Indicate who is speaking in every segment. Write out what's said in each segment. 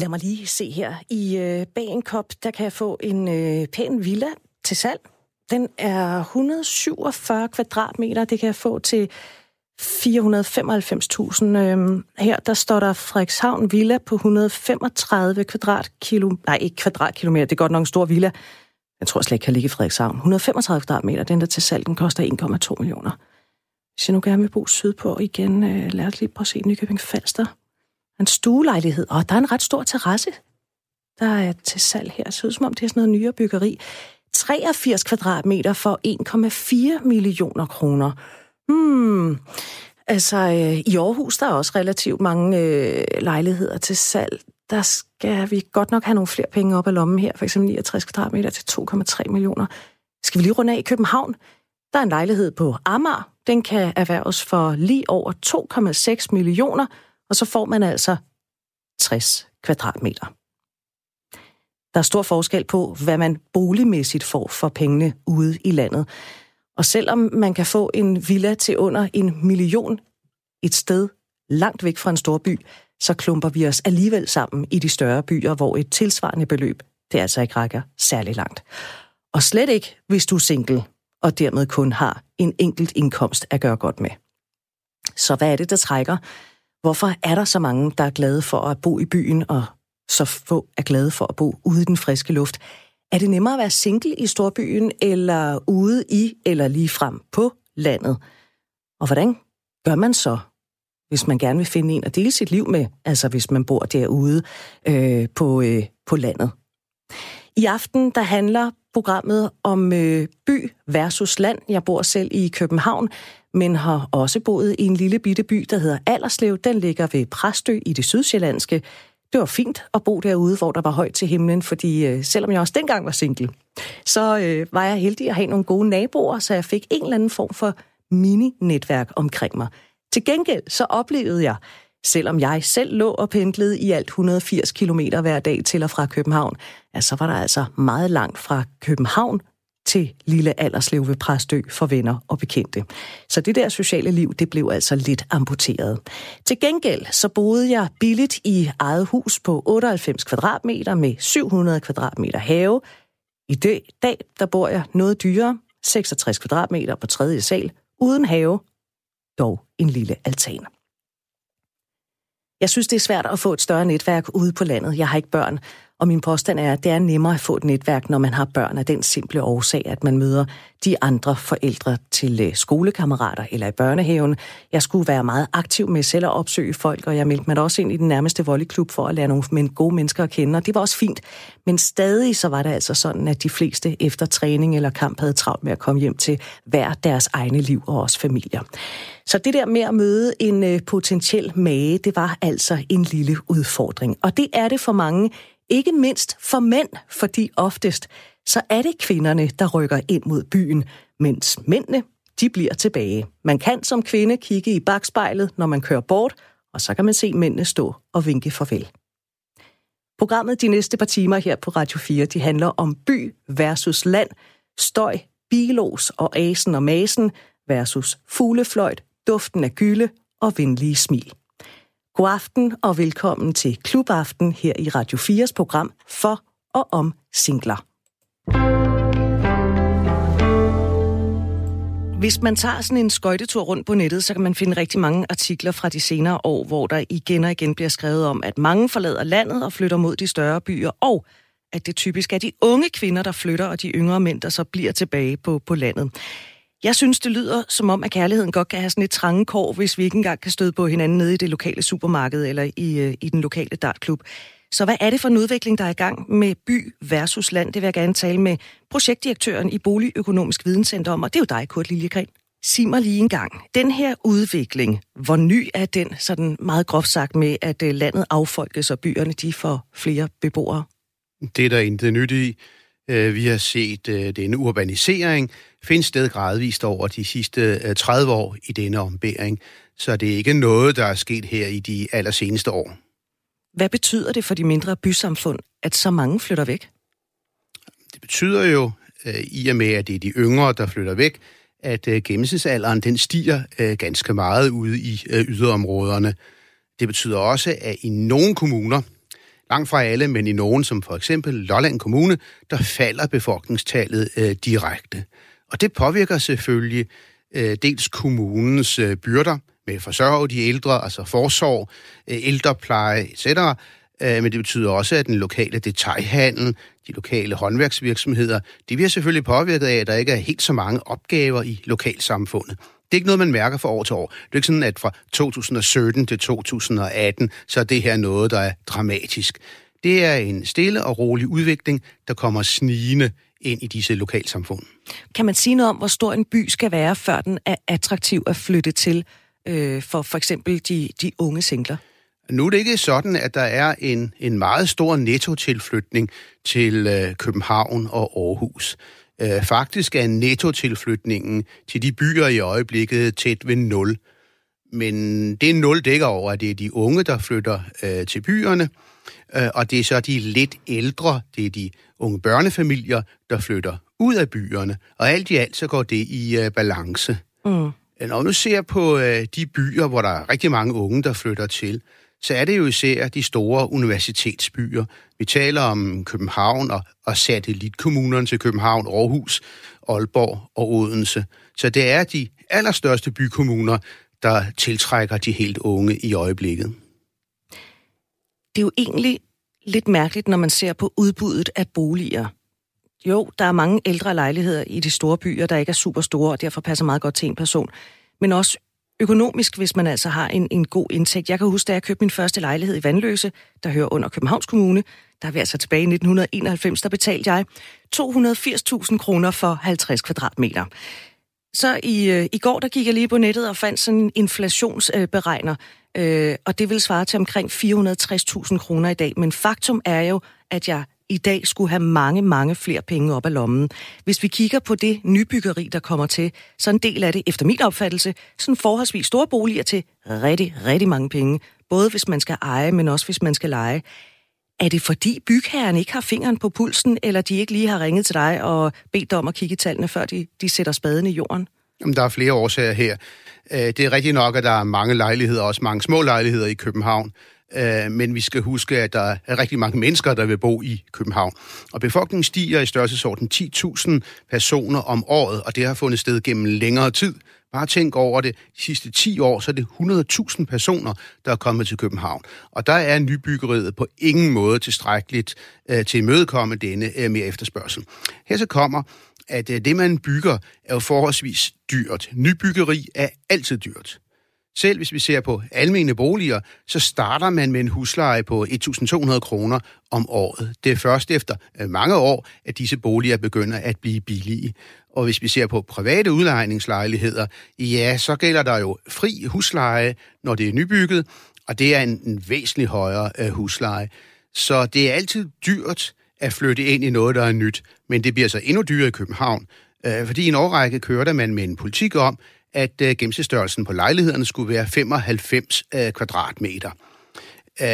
Speaker 1: Lad mig lige se her. I øh, Bagenkop, der kan jeg få en øh, pæn villa til salg. Den er 147 kvadratmeter. Det kan jeg få til 495.000. Øhm, her der står der Frederikshavn Villa på 135 kvadratkilometer. Nej, ikke kvadratkilometer, det er godt nok en stor villa. Jeg tror slet ikke kan ligge i Frederikshavn. 135 kvadratmeter, den der til salg, den koster 1,2 millioner. Hvis jeg nu gerne vil bo sydpå igen, øh, lad os lige prøve at se Nykøbing Falster. En stuelejlighed, og der er en ret stor terrasse, der er til salg her. Det ser ud som om, det er sådan noget nyere byggeri. 83 kvadratmeter for 1,4 millioner kroner. Hmm. Altså, øh, i Aarhus der er også relativt mange øh, lejligheder til salg. Der skal vi godt nok have nogle flere penge op af lommen her, for eksempel 69 kvadratmeter til 2,3 millioner. Skal vi lige runde af i København? Der er en lejlighed på Amager. Den kan erhverves for lige over 2,6 millioner, og så får man altså 60 kvadratmeter. Der er stor forskel på, hvad man boligmæssigt får for pengene ude i landet. Og selvom man kan få en villa til under en million et sted langt væk fra en stor by, så klumper vi os alligevel sammen i de større byer, hvor et tilsvarende beløb, det altså ikke rækker særlig langt. Og slet ikke, hvis du er single, og dermed kun har en enkelt indkomst at gøre godt med. Så hvad er det, der trækker? Hvorfor er der så mange, der er glade for at bo i byen, og så få er glade for at bo ude i den friske luft? Er det nemmere at være single i storbyen, eller ude i, eller lige frem på landet? Og hvordan gør man så, hvis man gerne vil finde en at dele sit liv med, altså hvis man bor derude øh, på, øh, på landet? I aften, der handler programmet om øh, by versus land. Jeg bor selv i København, men har også boet i en lille bitte by, der hedder Allerslev. Den ligger ved Præstø i det sydsjællandske det var fint at bo derude, hvor der var højt til himlen, fordi øh, selvom jeg også dengang var single, så øh, var jeg heldig at have nogle gode naboer, så jeg fik en eller anden form for mini-netværk omkring mig. Til gengæld så oplevede jeg, selvom jeg selv lå og pendlede i alt 180 km hver dag til og fra København, ja, så var der altså meget langt fra København til lille Alderslev ved Præstø for venner og bekendte. Så det der sociale liv, det blev altså lidt amputeret. Til gengæld så boede jeg billigt i eget hus på 98 kvadratmeter med 700 kvadratmeter have. I det dag, der bor jeg noget dyrere, 66 kvadratmeter på tredje sal, uden have, dog en lille altan. Jeg synes, det er svært at få et større netværk ude på landet. Jeg har ikke børn, og min påstand er, at det er nemmere at få et netværk, når man har børn af den simple årsag, at man møder de andre forældre til øh, skolekammerater eller i børnehaven. Jeg skulle være meget aktiv med selv at opsøge folk, og jeg meldte mig da også ind i den nærmeste volleyklub for at lære nogle gode mennesker at kende, og det var også fint. Men stadig så var det altså sådan, at de fleste efter træning eller kamp havde travlt med at komme hjem til hver deres egne liv og også familier. Så det der med at møde en øh, potentiel mage, det var altså en lille udfordring. Og det er det for mange ikke mindst for mænd, fordi oftest så er det kvinderne, der rykker ind mod byen, mens mændene, de bliver tilbage. Man kan som kvinde kigge i bagspejlet, når man kører bort, og så kan man se mændene stå og vinke farvel. Programmet de næste par timer her på Radio 4, de handler om by versus land, støj, bilos og asen og masen versus fuglefløjt, duften af gylde og venlige smil. God aften og velkommen til Klubaften her i Radio 4's program for og om singler. Hvis man tager sådan en skøjtetur rundt på nettet, så kan man finde rigtig mange artikler fra de senere år, hvor der igen og igen bliver skrevet om, at mange forlader landet og flytter mod de større byer, og at det typisk er de unge kvinder, der flytter, og de yngre mænd, der så bliver tilbage på, på landet. Jeg synes, det lyder som om, at kærligheden godt kan have sådan et trange kår, hvis vi ikke engang kan støde på hinanden nede i det lokale supermarked eller i, øh, i den lokale dartklub. Så hvad er det for en udvikling, der er i gang med by versus land? Det vil jeg gerne tale med projektdirektøren i Boligøkonomisk Videnscenter om, og det er jo dig, Kurt Liljegren. Sig mig lige en gang, den her udvikling, hvor ny er den, sådan meget groft sagt med, at øh, landet affolkes og byerne de får flere beboere?
Speaker 2: Det er der intet nyt i. Øh, vi har set den urbanisering, finde sted gradvist over de sidste 30 øh, år i denne ombæring. Så det er ikke noget, der er sket her i de allerseneste år.
Speaker 1: Hvad betyder det for de mindre bysamfund, at så mange flytter væk?
Speaker 2: Det betyder jo, øh, i og med at det er de yngre, der flytter væk, at øh, gennemsnitsalderen den stiger ganske meget ude i yderområderne. Det betyder også, at i nogle kommuner, langt fra alle, men i nogen, som for eksempel Lolland Kommune, der falder befolkningstallet øh, direkte. Og det påvirker selvfølgelig øh, dels kommunens øh, byrder med at forsørge de ældre, altså forsorg, øh, ældrepleje etc., øh, men det betyder også, at den lokale detaljhandel, de lokale håndværksvirksomheder, de bliver selvfølgelig påvirket af, at der ikke er helt så mange opgaver i lokalsamfundet. Det er ikke noget, man mærker fra år til år. Det er ikke sådan, at fra 2017 til 2018, så er det her noget, der er dramatisk. Det er en stille og rolig udvikling, der kommer snigende ind i disse lokalsamfund.
Speaker 1: Kan man sige noget om, hvor stor en by skal være, før den er attraktiv at flytte til øh, for for eksempel de, de unge singler?
Speaker 2: Nu er det ikke sådan, at der er en, en meget stor nettotilflytning til øh, København og Aarhus. Øh, faktisk er nettotilflytningen til de byer i øjeblikket tæt ved nul. Men det nul dækker over, at det er de unge, der flytter øh, til byerne, øh, og det er så de lidt ældre, det er de unge børnefamilier, der flytter ud af byerne, og alt i alt så går det i øh, balance. Mm. Når du ser på øh, de byer, hvor der er rigtig mange unge, der flytter til, så er det jo især de store universitetsbyer. Vi taler om København og, og satellitkommunerne til København, Aarhus, Aalborg og Odense. Så det er de allerstørste bykommuner, der tiltrækker de helt unge i øjeblikket.
Speaker 1: Det er jo egentlig lidt mærkeligt, når man ser på udbuddet af boliger. Jo, der er mange ældre lejligheder i de store byer, der ikke er super store, og derfor passer meget godt til en person. Men også økonomisk, hvis man altså har en, en god indtægt. Jeg kan huske, da jeg købte min første lejlighed i Vandløse, der hører under Københavns Kommune, der er vi altså tilbage i 1991, der betalte jeg 280.000 kroner for 50 kvadratmeter. Så i, øh, i går, der gik jeg lige på nettet og fandt sådan en inflationsberegner, øh, og det vil svare til omkring 460.000 kroner i dag. Men faktum er jo, at jeg i dag skulle have mange, mange flere penge op af lommen. Hvis vi kigger på det nybyggeri, der kommer til, så en del af det, efter min opfattelse, sådan forholdsvis store boliger til rigtig, rigtig mange penge. Både hvis man skal eje, men også hvis man skal lege. Er det fordi bygherren ikke har fingeren på pulsen, eller de ikke lige har ringet til dig og bedt dig om at kigge i tallene, før de, de sætter spaden i jorden?
Speaker 2: Jamen, der er flere årsager her. Øh, det er rigtigt nok, at der er mange lejligheder, også mange små lejligheder i København. Øh, men vi skal huske, at der er rigtig mange mennesker, der vil bo i København. Og befolkningen stiger i størrelsesorden 10.000 personer om året, og det har fundet sted gennem længere tid. Bare tænk over det. De sidste 10 år, så er det 100.000 personer, der er kommet til København. Og der er nybyggeriet på ingen måde tilstrækkeligt øh, til at imødekomme denne øh, mere efterspørgsel. Her så kommer, at øh, det, man bygger, er jo forholdsvis dyrt. Nybyggeri er altid dyrt. Selv hvis vi ser på almene boliger, så starter man med en husleje på 1.200 kroner om året. Det er først efter øh, mange år, at disse boliger begynder at blive billige. Og hvis vi ser på private udlejningslejligheder, ja, så gælder der jo fri husleje, når det er nybygget, og det er en, en væsentlig højere øh, husleje. Så det er altid dyrt at flytte ind i noget, der er nyt, men det bliver så endnu dyrere i København, øh, fordi i en årrække kørte man med en politik om, at øh, gennemsnitsstørrelsen på lejlighederne skulle være 95 øh, kvadratmeter. Uh,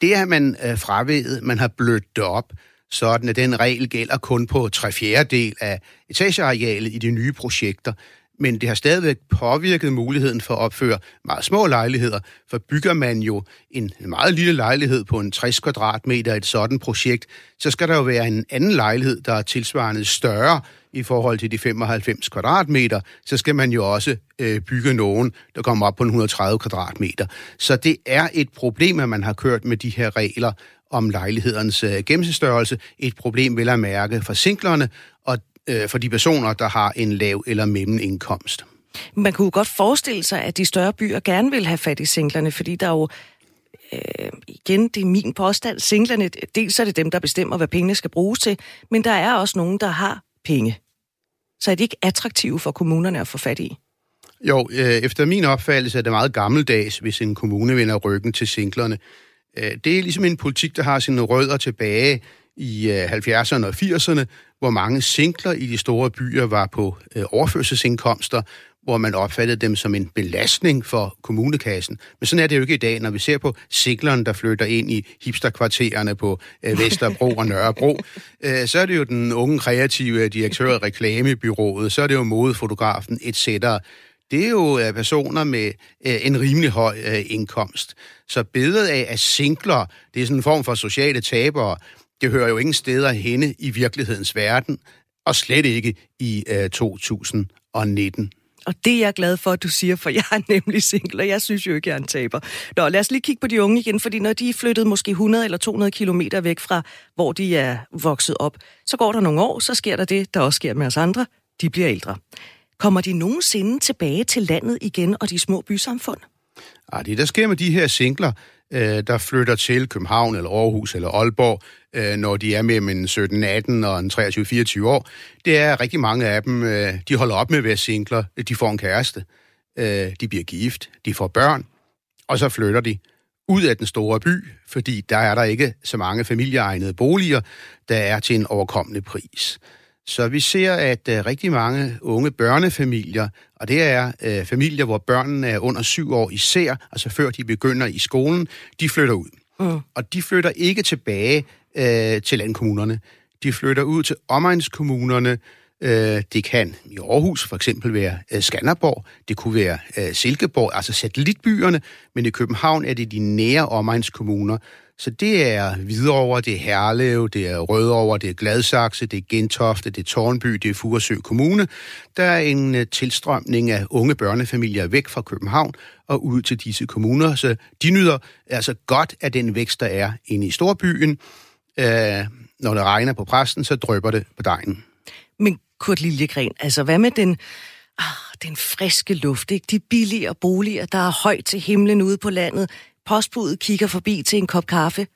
Speaker 2: det har man øh, fravedet, man har blødt det op, sådan at den regel gælder kun på tre fjerdedel af etagearealet i de nye projekter, men det har stadigvæk påvirket muligheden for at opføre meget små lejligheder, for bygger man jo en meget lille lejlighed på en 60 kvadratmeter et sådan projekt, så skal der jo være en anden lejlighed, der er tilsvarende større i forhold til de 95 kvadratmeter, så skal man jo også øh, bygge nogen, der kommer op på 130 kvadratmeter. Så det er et problem, at man har kørt med de her regler, om lejlighedernes øh, gennemsnitsstørrelse. Et problem vil at mærke for singlerne øh, for de personer, der har en lav eller mellemindkomst.
Speaker 1: Man kunne godt forestille sig, at de større byer gerne vil have fat i singlerne, fordi der er jo øh, igen, det er min påstand, singlerne, dels er det dem, der bestemmer, hvad pengene skal bruges til, men der er også nogen, der har penge. Så er det ikke attraktivt for kommunerne at få fat i?
Speaker 2: Jo, øh, efter min opfattelse er det meget gammeldags, hvis en kommune vender ryggen til singlerne. Øh, det er ligesom en politik, der har sine rødder tilbage i øh, 70'erne og 80'erne, hvor mange singler i de store byer var på øh, overførselsindkomster, hvor man opfattede dem som en belastning for kommunekassen. Men sådan er det jo ikke i dag, når vi ser på singlerne, der flytter ind i hipsterkvartererne på øh, Vesterbro og Nørrebro. Øh, så er det jo den unge kreative direktør i reklamebyrået, så er det jo modefotografen, etc. det er jo personer med en rimelig høj indkomst. Så billedet af, at singler, det er sådan en form for sociale tabere, det hører jo ingen steder henne i virkelighedens verden, og slet ikke i 2019.
Speaker 1: Og det er jeg glad for, at du siger, for jeg er nemlig single, og jeg synes jo ikke, jeg er en taber. Nå, lad os lige kigge på de unge igen, fordi når de er flyttet måske 100 eller 200 kilometer væk fra, hvor de er vokset op, så går der nogle år, så sker der det, der også sker med os andre. De bliver ældre. Kommer de nogensinde tilbage til landet igen og de små bysamfund?
Speaker 2: Ja, det der sker med de her singler, øh, der flytter til København eller Aarhus eller Aalborg, øh, når de er mellem en 17-18 og en 23-24 år, det er at rigtig mange af dem, øh, de holder op med at være singler, de får en kæreste, øh, de bliver gift, de får børn, og så flytter de ud af den store by, fordi der er der ikke så mange familieegnede boliger, der er til en overkommelig pris. Så vi ser, at uh, rigtig mange unge børnefamilier, og det er uh, familier, hvor børnene er under syv år især, altså før de begynder i skolen, de flytter ud. Mm. Og de flytter ikke tilbage uh, til landkommunerne. De flytter ud til omegnskommunerne. Uh, det kan i Aarhus for eksempel være uh, Skanderborg, det kunne være uh, Silkeborg, altså satellitbyerne, men i København er det de nære omegnskommuner, så det er Hvidovre, det er Herlev, det er Rødovre, det er Gladsaxe, det er Gentofte, det er Tornby, det er Furesø Kommune. Der er en øh, tilstrømning af unge børnefamilier væk fra København og ud til disse kommuner, så de nyder altså godt af den vækst, der er inde i storbyen. Øh, når det regner på præsten, så drøber det på dejen.
Speaker 1: Men Kurt Liljegren, altså hvad med den, ah, den friske luft, ikke? de billigere boliger, der er højt til himlen ude på landet, postbudet kigger forbi til en kop kaffe.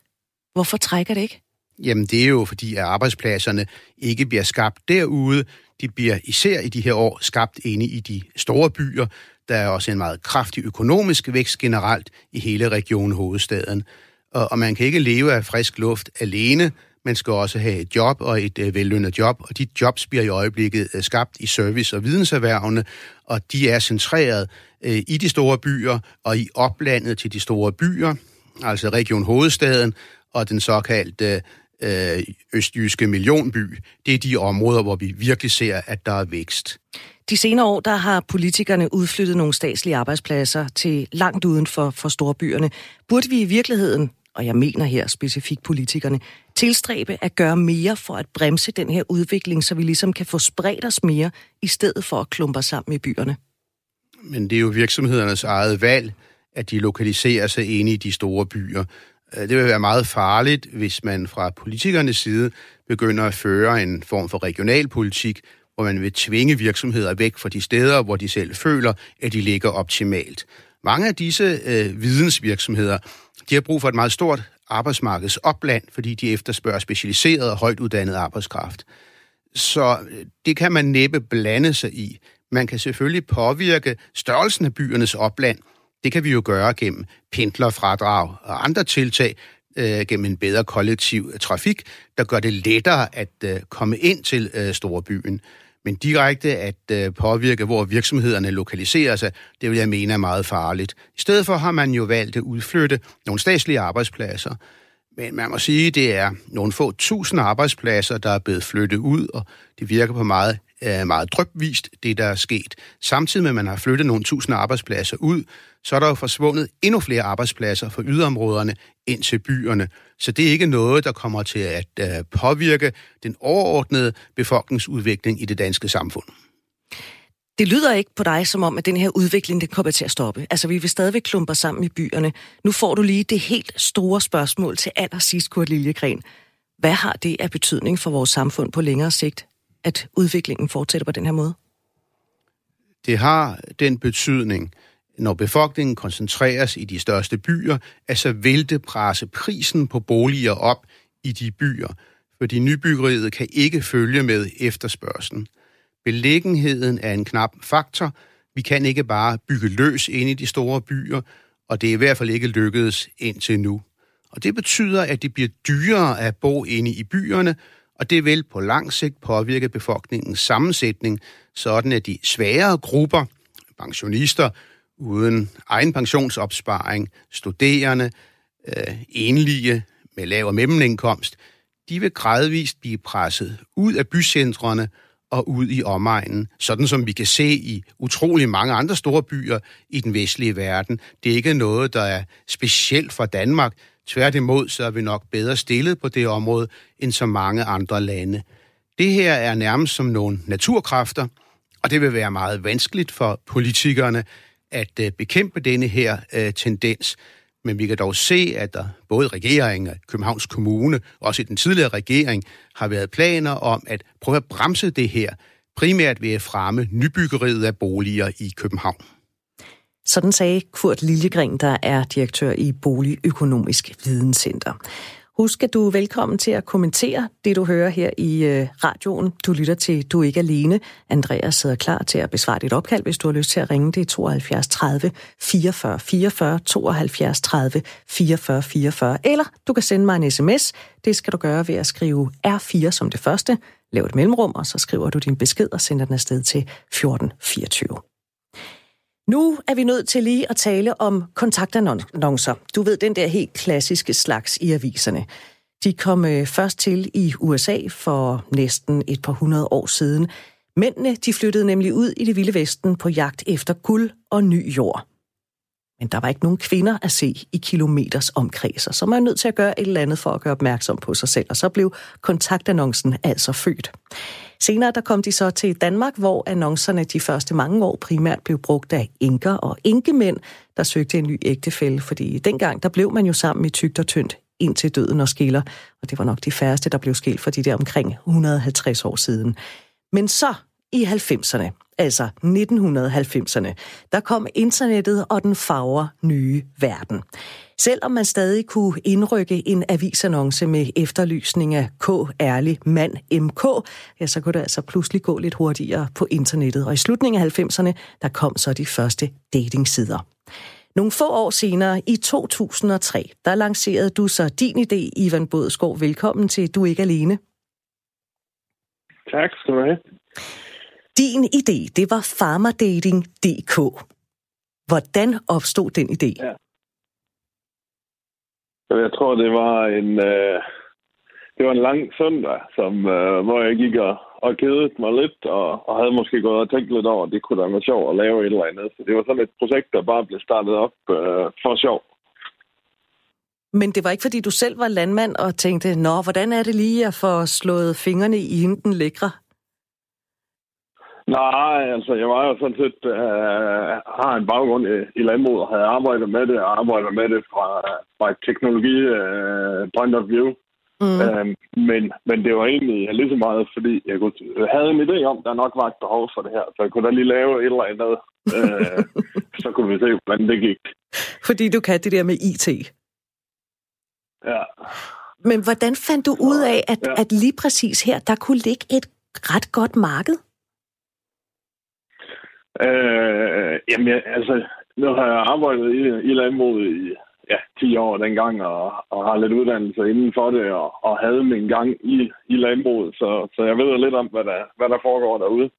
Speaker 1: Hvorfor trækker det ikke?
Speaker 2: Jamen, det er jo fordi, at arbejdspladserne ikke bliver skabt derude. De bliver især i de her år skabt inde i de store byer. Der er også en meget kraftig økonomisk vækst generelt i hele regionen hovedstaden. Og, og man kan ikke leve af frisk luft alene. Man skal også have et job og et øh, vellønnet job, og de jobs bliver i øjeblikket øh, skabt i service- og videnserhvervene, og de er centreret øh, i de store byer og i oplandet til de store byer, altså Region Hovedstaden og den såkaldte øh, østjyske millionby. Det er de områder, hvor vi virkelig ser, at der er vækst.
Speaker 1: De senere år der har politikerne udflyttet nogle statslige arbejdspladser til langt uden for, for storbyerne. Burde vi i virkeligheden og jeg mener her specifikt politikerne, tilstræbe at gøre mere for at bremse den her udvikling, så vi ligesom kan få spredt os mere, i stedet for at klumpe sammen i byerne?
Speaker 2: Men det er jo virksomhedernes eget valg, at de lokaliserer sig inde i de store byer. Øh, det vil være meget farligt, hvis man fra politikernes side begynder at føre en form for regionalpolitik, hvor man vil tvinge virksomheder væk fra de steder, hvor de selv føler, at de ligger optimalt. Mange af disse øh, vidensvirksomheder de har brug for et meget stort arbejdsmarkedsopland, fordi de efterspørger specialiseret og højt uddannet arbejdskraft. Så øh, det kan man næppe blande sig i. Man kan selvfølgelig påvirke størrelsen af byernes opland. Det kan vi jo gøre gennem pendlerfradrag og andre tiltag, øh, gennem en bedre kollektiv øh, trafik, der gør det lettere at øh, komme ind til øh, storbyen. Men direkte at øh, påvirke, hvor virksomhederne lokaliserer sig, det vil jeg mene er meget farligt. I stedet for har man jo valgt at udflytte nogle statslige arbejdspladser. Men man må sige, at det er nogle få tusind arbejdspladser, der er blevet flyttet ud, og det virker på meget, øh, meget drøbvist, det der er sket. Samtidig med, at man har flyttet nogle tusind arbejdspladser ud, så er der jo forsvundet endnu flere arbejdspladser fra yderområderne ind til byerne. Så det er ikke noget, der kommer til at øh, påvirke den overordnede befolkningsudvikling i det danske samfund.
Speaker 1: Det lyder ikke på dig som om, at den her udvikling den kommer til at stoppe. Altså, vi vil stadigvæk klumpe sammen i byerne. Nu får du lige det helt store spørgsmål til allersidst, Kurt Liljegren. Hvad har det af betydning for vores samfund på længere sigt, at udviklingen fortsætter på den her måde?
Speaker 2: Det har den betydning, når befolkningen koncentreres i de største byer, at så vil det presse prisen på boliger op i de byer, fordi nybyggeriet kan ikke følge med efterspørgselen. Beliggenheden er en knap faktor. Vi kan ikke bare bygge løs ind i de store byer, og det er i hvert fald ikke lykkedes indtil nu. Og det betyder, at det bliver dyrere at bo inde i byerne, og det vil på lang sigt påvirke befolkningens sammensætning, sådan at de svagere grupper, pensionister, uden egen pensionsopsparing, studerende, øh, enlige med lav og mellemindkomst, de vil gradvist blive presset ud af bycentrene og ud i omegnen, sådan som vi kan se i utrolig mange andre store byer i den vestlige verden. Det er ikke noget, der er specielt for Danmark. Tværtimod så er vi nok bedre stillet på det område end så mange andre lande. Det her er nærmest som nogle naturkræfter, og det vil være meget vanskeligt for politikerne at øh, bekæmpe denne her øh, tendens. Men vi kan dog se, at der både regeringen og Københavns Kommune, også i den tidligere regering, har været planer om at prøve at bremse det her, primært ved at fremme nybyggeriet af boliger i København.
Speaker 1: Sådan sagde Kurt Liljegren, der er direktør i Boligøkonomisk Videnscenter. Husk, at du er velkommen til at kommentere det, du hører her i øh, radioen. Du lytter til Du er ikke alene. Andreas sidder klar til at besvare dit opkald, hvis du har lyst til at ringe. Det er 72 30 44 44 72 30 44 44. Eller du kan sende mig en sms. Det skal du gøre ved at skrive R4 som det første. Lav et mellemrum, og så skriver du din besked og sender den afsted til 1424. Nu er vi nødt til lige at tale om kontaktannoncer. Du ved, den der helt klassiske slags i aviserne. De kom øh, først til i USA for næsten et par hundrede år siden. Mændene de flyttede nemlig ud i det vilde vesten på jagt efter guld og ny jord. Men der var ikke nogen kvinder at se i kilometers omkredser, så man er nødt til at gøre et eller andet for at gøre opmærksom på sig selv, og så blev kontaktannoncen altså født. Senere der kom de så til Danmark, hvor annoncerne de første mange år primært blev brugt af enker og enkemænd, der søgte en ny ægtefælle, fordi dengang der blev man jo sammen i tygt og tyndt indtil døden og skiller, og det var nok de færreste, der blev skilt for de der omkring 150 år siden. Men så i 90'erne, altså 1990'erne, der kom internettet og den farver nye verden. Selvom man stadig kunne indrykke en avisannonce med efterlysning af K. Ærlig Mand MK, ja, så kunne det altså pludselig gå lidt hurtigere på internettet. Og i slutningen af 90'erne, der kom så de første datingsider. Nogle få år senere, i 2003, der lancerede du så din idé, Ivan Bådskov. Velkommen til Du er ikke alene.
Speaker 3: Tak skal du have.
Speaker 1: Din idé, det var farmerdating.dk. Hvordan opstod den idé? Ja.
Speaker 3: Jeg tror, det var en, øh, det var en lang søndag, som, øh, hvor jeg gik og, og kedede mig lidt, og, og havde måske gået og tænkt lidt over, at det kunne da være sjovt at lave et eller andet. Så det var sådan et projekt, der bare blev startet op øh, for sjov.
Speaker 1: Men det var ikke, fordi du selv var landmand og tænkte, nå, hvordan er det lige at få slået fingrene i den lækre?
Speaker 3: Nej, altså jeg var jo sådan set, øh, har en baggrund i, i landbrug og havde arbejdet med det, og arbejder med det fra, fra et teknologi øh, point of view. Mm. Øh, men, men det var egentlig lige så meget, fordi jeg kunne, havde en idé om, der nok var et behov for det her. Så jeg kunne da lige lave et eller andet. øh, så kunne vi se, hvordan det gik.
Speaker 1: Fordi du kan det der med IT.
Speaker 3: Ja.
Speaker 1: Men hvordan fandt du ud af, at, ja. at lige præcis her, der kunne ligge et ret godt marked?
Speaker 3: Øh, jamen, jeg, altså, nu har jeg arbejdet i, i landbruget i ja, 10 år dengang, og, og har lidt uddannelse inden for det, og, og havde min gang i, i landbruget, så, så jeg ved lidt om, hvad der, hvad der foregår derude.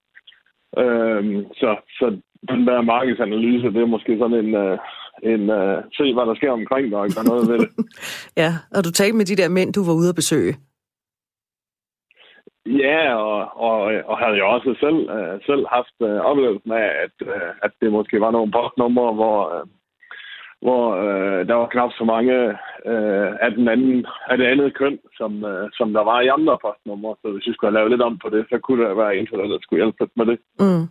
Speaker 3: Øh, så, så den der markedsanalyse, det er måske sådan en, uh, en uh, se, hvad der sker omkring dig, og gøre noget ved det.
Speaker 1: ja, og du talte med de der mænd, du var ude at besøge.
Speaker 3: Ja, og, og, og havde jo også selv, øh, selv haft øh, oplevelsen af, at, øh, at det måske var nogle postnumre, hvor, øh, hvor øh, der var knap så mange øh, af, den anden, af det andet køn, som, øh, som der var i andre postnumre. Så hvis vi skulle have lavet lidt om på det, så kunne der være en, der skulle hjælpe med det.
Speaker 1: Mm.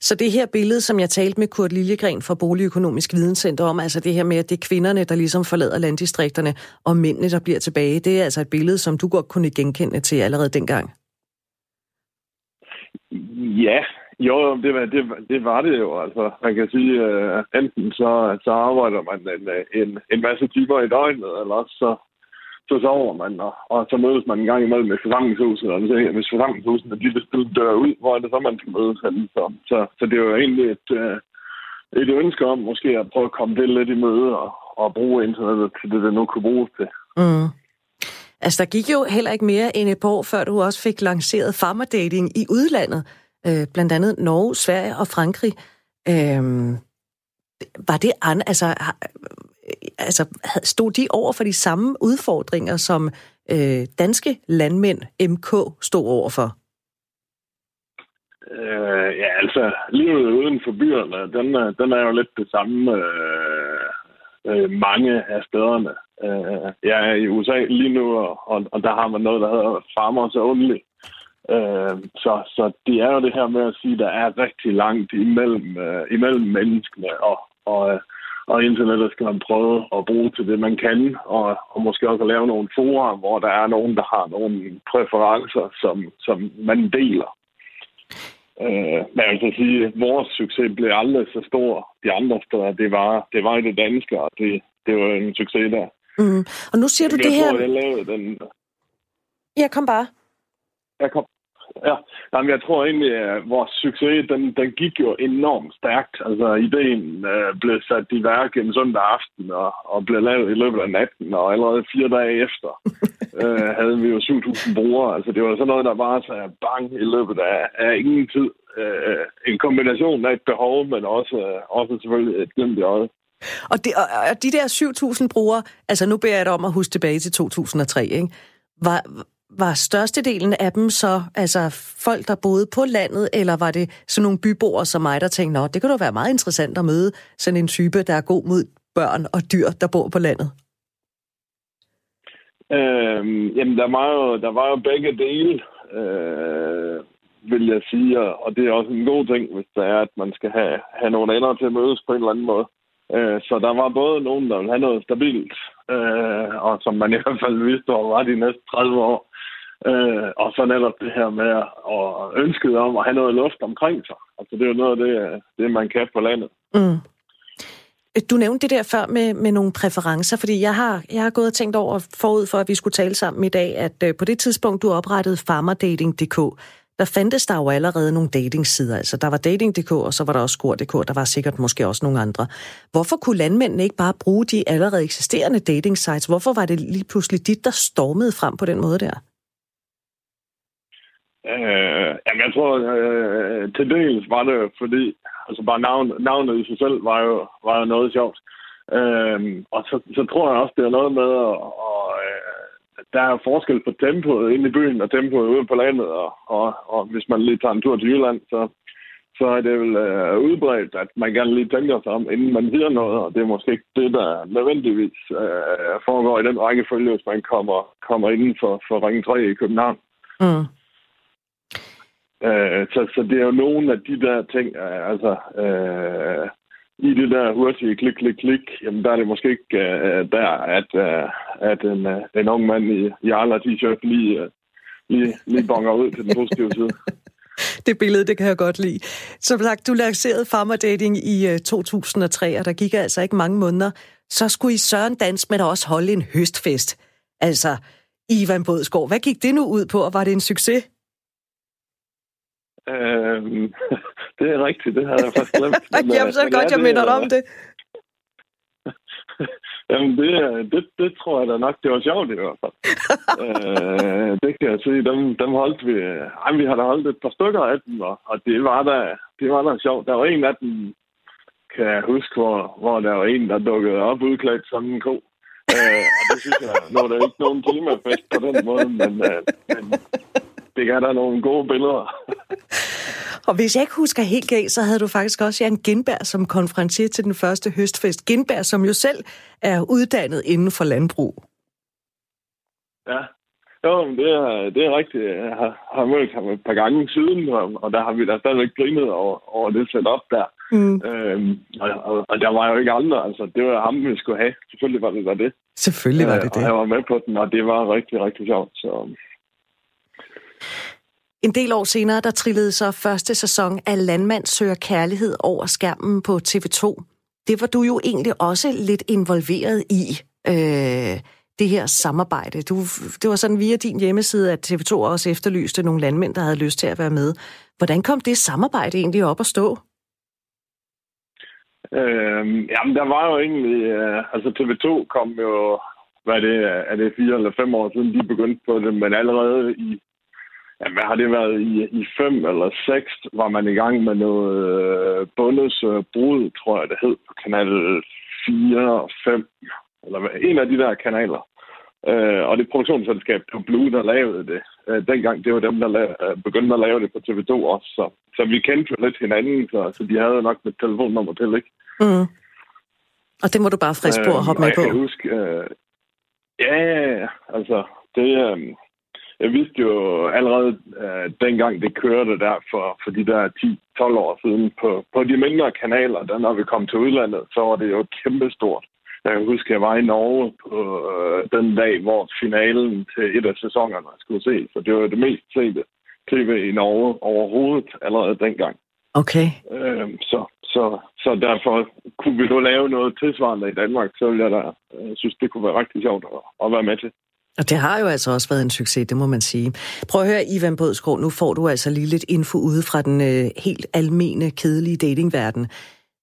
Speaker 1: Så det her billede, som jeg talte med Kurt Liljegren fra Boligøkonomisk Videnscenter om, altså det her med, at det er kvinderne, der ligesom forlader landdistrikterne, og mændene, der bliver tilbage, det er altså et billede, som du godt kunne genkende til allerede dengang?
Speaker 3: Ja, jo, det var det, det, var det jo. Altså, man kan sige, uh, enten så, så arbejder man en, øh, en, en masse timer i døgnet, eller også så, så sover man, og, og så mødes man en gang imellem med forsamlingshuset, og så, hvis forsamlingshuset de vil dør ud, hvor er det så, man skal mødes henne. Så, så, så det er jo egentlig et, uh, et ønske om måske at prøve at komme det lidt i møde, og, og bruge internettet til det, det nu kan bruges til.
Speaker 1: Mm. Altså, der gik jo heller ikke mere end et par år, før du også fik lanceret farmerdating i udlandet. Øh, blandt andet Norge, Sverige og Frankrig. Øh, var det an, altså, Øh, altså, stod de over for de samme udfordringer, som øh, danske landmænd MK stod over for?
Speaker 3: Øh, ja, altså, livet uden for byerne, den, øh, den er jo lidt det samme øh, øh, mange af stederne. Øh, jeg er i USA lige nu, og, og der har man noget, der hedder farmers only. Øh, så, så det er jo det her med at sige, at der er rigtig langt imellem, øh, imellem menneskene, og, og, øh, og internettet skal man prøve at bruge til det, man kan, og, og måske også at lave nogle forer, hvor der er nogen, der har nogle præferencer, som, som man deler. Øh, men jeg vil sige, at vores succes blev aldrig så stor de andre steder. Det var, det var i det danske, og det, det var en succes der.
Speaker 1: Mm. Og nu siger du
Speaker 3: jeg
Speaker 1: det
Speaker 3: tror,
Speaker 1: her...
Speaker 3: Jeg lavede den...
Speaker 1: Ja, kom bare.
Speaker 3: Jeg kom, Ja, Jamen, jeg tror egentlig, at vores succes, den, den gik jo enormt stærkt. Altså, ideen øh, blev sat i værk en søndag aften og, og blev lavet i løbet af natten, og allerede fire dage efter øh, havde vi jo 7.000 brugere. Altså, det var sådan noget, der bare sagde bang i løbet af, af ingen tid. Øh, en kombination af et behov, men også, også selvfølgelig et glimt i øjet.
Speaker 1: Og, det, og, og de der 7.000 brugere, altså nu beder jeg dig om at huske tilbage til 2003, ikke? Var, var størstedelen af dem så altså folk, der boede på landet, eller var det sådan nogle byboere som mig, der tænkte, Nå, det kunne da være meget interessant at møde sådan en type, der er god mod børn og dyr, der bor på landet?
Speaker 3: Øhm, jamen, der var jo, der var jo begge dele, øh, vil jeg sige, og det er også en god ting, hvis det er, at man skal have, have nogle andre til at mødes på en eller anden måde. Øh, så der var både nogen, der ville have noget stabilt, øh, og som man i hvert fald vidste, var de næste 30 år. Øh, og så netop det her med at ønske om at have noget luft omkring sig. Altså det er jo noget af det, øh, det man kan på landet.
Speaker 1: Mm. Du nævnte det der før med, med nogle præferencer, fordi jeg har, jeg har gået og tænkt over forud for, at vi skulle tale sammen i dag, at øh, på det tidspunkt, du oprettede farmerdating.dk, der fandtes der jo allerede nogle datingsider. Altså, der var dating.dk, og så var der også skor.dk, der var sikkert måske også nogle andre. Hvorfor kunne landmændene ikke bare bruge de allerede eksisterende dating sites? Hvorfor var det lige pludselig dit, der stormede frem på den måde der?
Speaker 3: Øh, jamen, jeg tror, øh, til dels var det fordi, altså bare navn, navnet i sig selv var jo, var jo noget sjovt. Øh, og så, så tror jeg også, det er noget med, at, og, øh, der er forskel på tempoet inde i byen og tempoet ude på landet. Og, og, og hvis man lige tager en tur til Jylland, så, så er det vel øh, udbredt, at man gerne lige tænker sig om, inden man siger noget. Og det er måske ikke det, der nødvendigvis øh, foregår i den rækkefølge, hvis man kommer, kommer inden for, for Ring 3 i København. Mm. Øh, så, så det er jo nogle af de der ting, øh, altså øh, i det der hurtige klik, klik, klik, jamen der er det måske ikke øh, der, at, øh, at en, øh, en ung mand i, i Arla t-shirt lige, øh, lige, lige bonger ud til den positive side.
Speaker 1: det billede, det kan jeg godt lide. Som sagt, du lancerede Farmer Dating i øh, 2003, og der gik altså ikke mange måneder. Så skulle I Søren Dans men også holde en høstfest. Altså, Ivan Bådsgaard, hvad gik det nu ud på, og var det en succes?
Speaker 3: Øhm, det er rigtigt, det havde jeg faktisk glemt.
Speaker 1: Men, Jamen, så er det godt, jeg minder dig om det.
Speaker 3: Jamen, det, det, det tror jeg da nok, det var sjovt i hvert fald. øh, det kan jeg sige, dem, dem holdt vi... Ej, vi har da holdt et par stykker af dem, og, og det var da, det var da sjovt. Der var en af dem, kan jeg huske, hvor, hvor der var en, der dukkede op udklædt som en ko. Øh, og det synes jeg, når der er ikke nogen klimafest på den måde, men, øh, men det er der nogle gode billeder.
Speaker 1: Og hvis jeg ikke husker helt galt, så havde du faktisk også Jan Genberg som konferencier til den første høstfest. Genberg, som jo selv er uddannet inden for landbrug.
Speaker 3: Ja, jo, det er, det er rigtigt. Jeg har, har mødt ham et par gange siden, og, og der har vi da stadigvæk grinet over, over det setup der. Mm. Øhm, og, og, og der var jo ikke andre. Altså, det var ham, vi skulle have. Selvfølgelig var det var det.
Speaker 1: Selvfølgelig var det øh, det.
Speaker 3: Og jeg var med på den, og det var rigtig, rigtig sjovt. Så,
Speaker 1: en del år senere, der trillede så første sæson af Landmand søger kærlighed over skærmen på TV2. Det var du jo egentlig også lidt involveret i, øh, det her samarbejde. Du, det var sådan via din hjemmeside, at TV2 også efterlyste nogle landmænd, der havde lyst til at være med. Hvordan kom det samarbejde egentlig op at stå?
Speaker 3: Øh, jamen, der var jo egentlig... Øh, altså, TV2 kom jo... Hvad er det? Er det fire eller fem år siden, de begyndte på det? Men allerede i ja, hvad har det været, i, i fem eller seks var man i gang med noget øh, bundes øh, brud, tror jeg det hed, på kanal 4 og 5, eller en af de der kanaler. Øh, og det produktionsselskab, det var Blue, der lavede det. Øh, dengang, det var dem, der lavede, øh, begyndte at lave det på TV2 også. Så, så vi kendte jo lidt hinanden, så, så de havde nok et telefonnummer til, ikke?
Speaker 1: Mm. Og det må du bare frisk på at hoppe øh, med på.
Speaker 3: Jeg kan huske, øh, ja, altså, det, øh, jeg vidste jo allerede øh, dengang, det kørte der for, for de der 10-12 år siden på, på de mindre kanaler, der når vi kom til udlandet, så var det jo kæmpestort. Jeg kan huske, jeg var i Norge på øh, den dag, hvor finalen til et af sæsonerne skulle se. Så det var det mest sete tv i Norge overhovedet allerede dengang.
Speaker 1: Okay.
Speaker 3: Øh, så, så, så derfor kunne vi nu lave noget tilsvarende i Danmark, så ville jeg da øh, synes, det kunne være rigtig sjovt at, at være med til.
Speaker 1: Og det har jo altså også været en succes, det må man sige. Prøv at høre, Ivan Bådskov, nu får du altså lige lidt info ude fra den øh, helt almene, kedelige datingverden.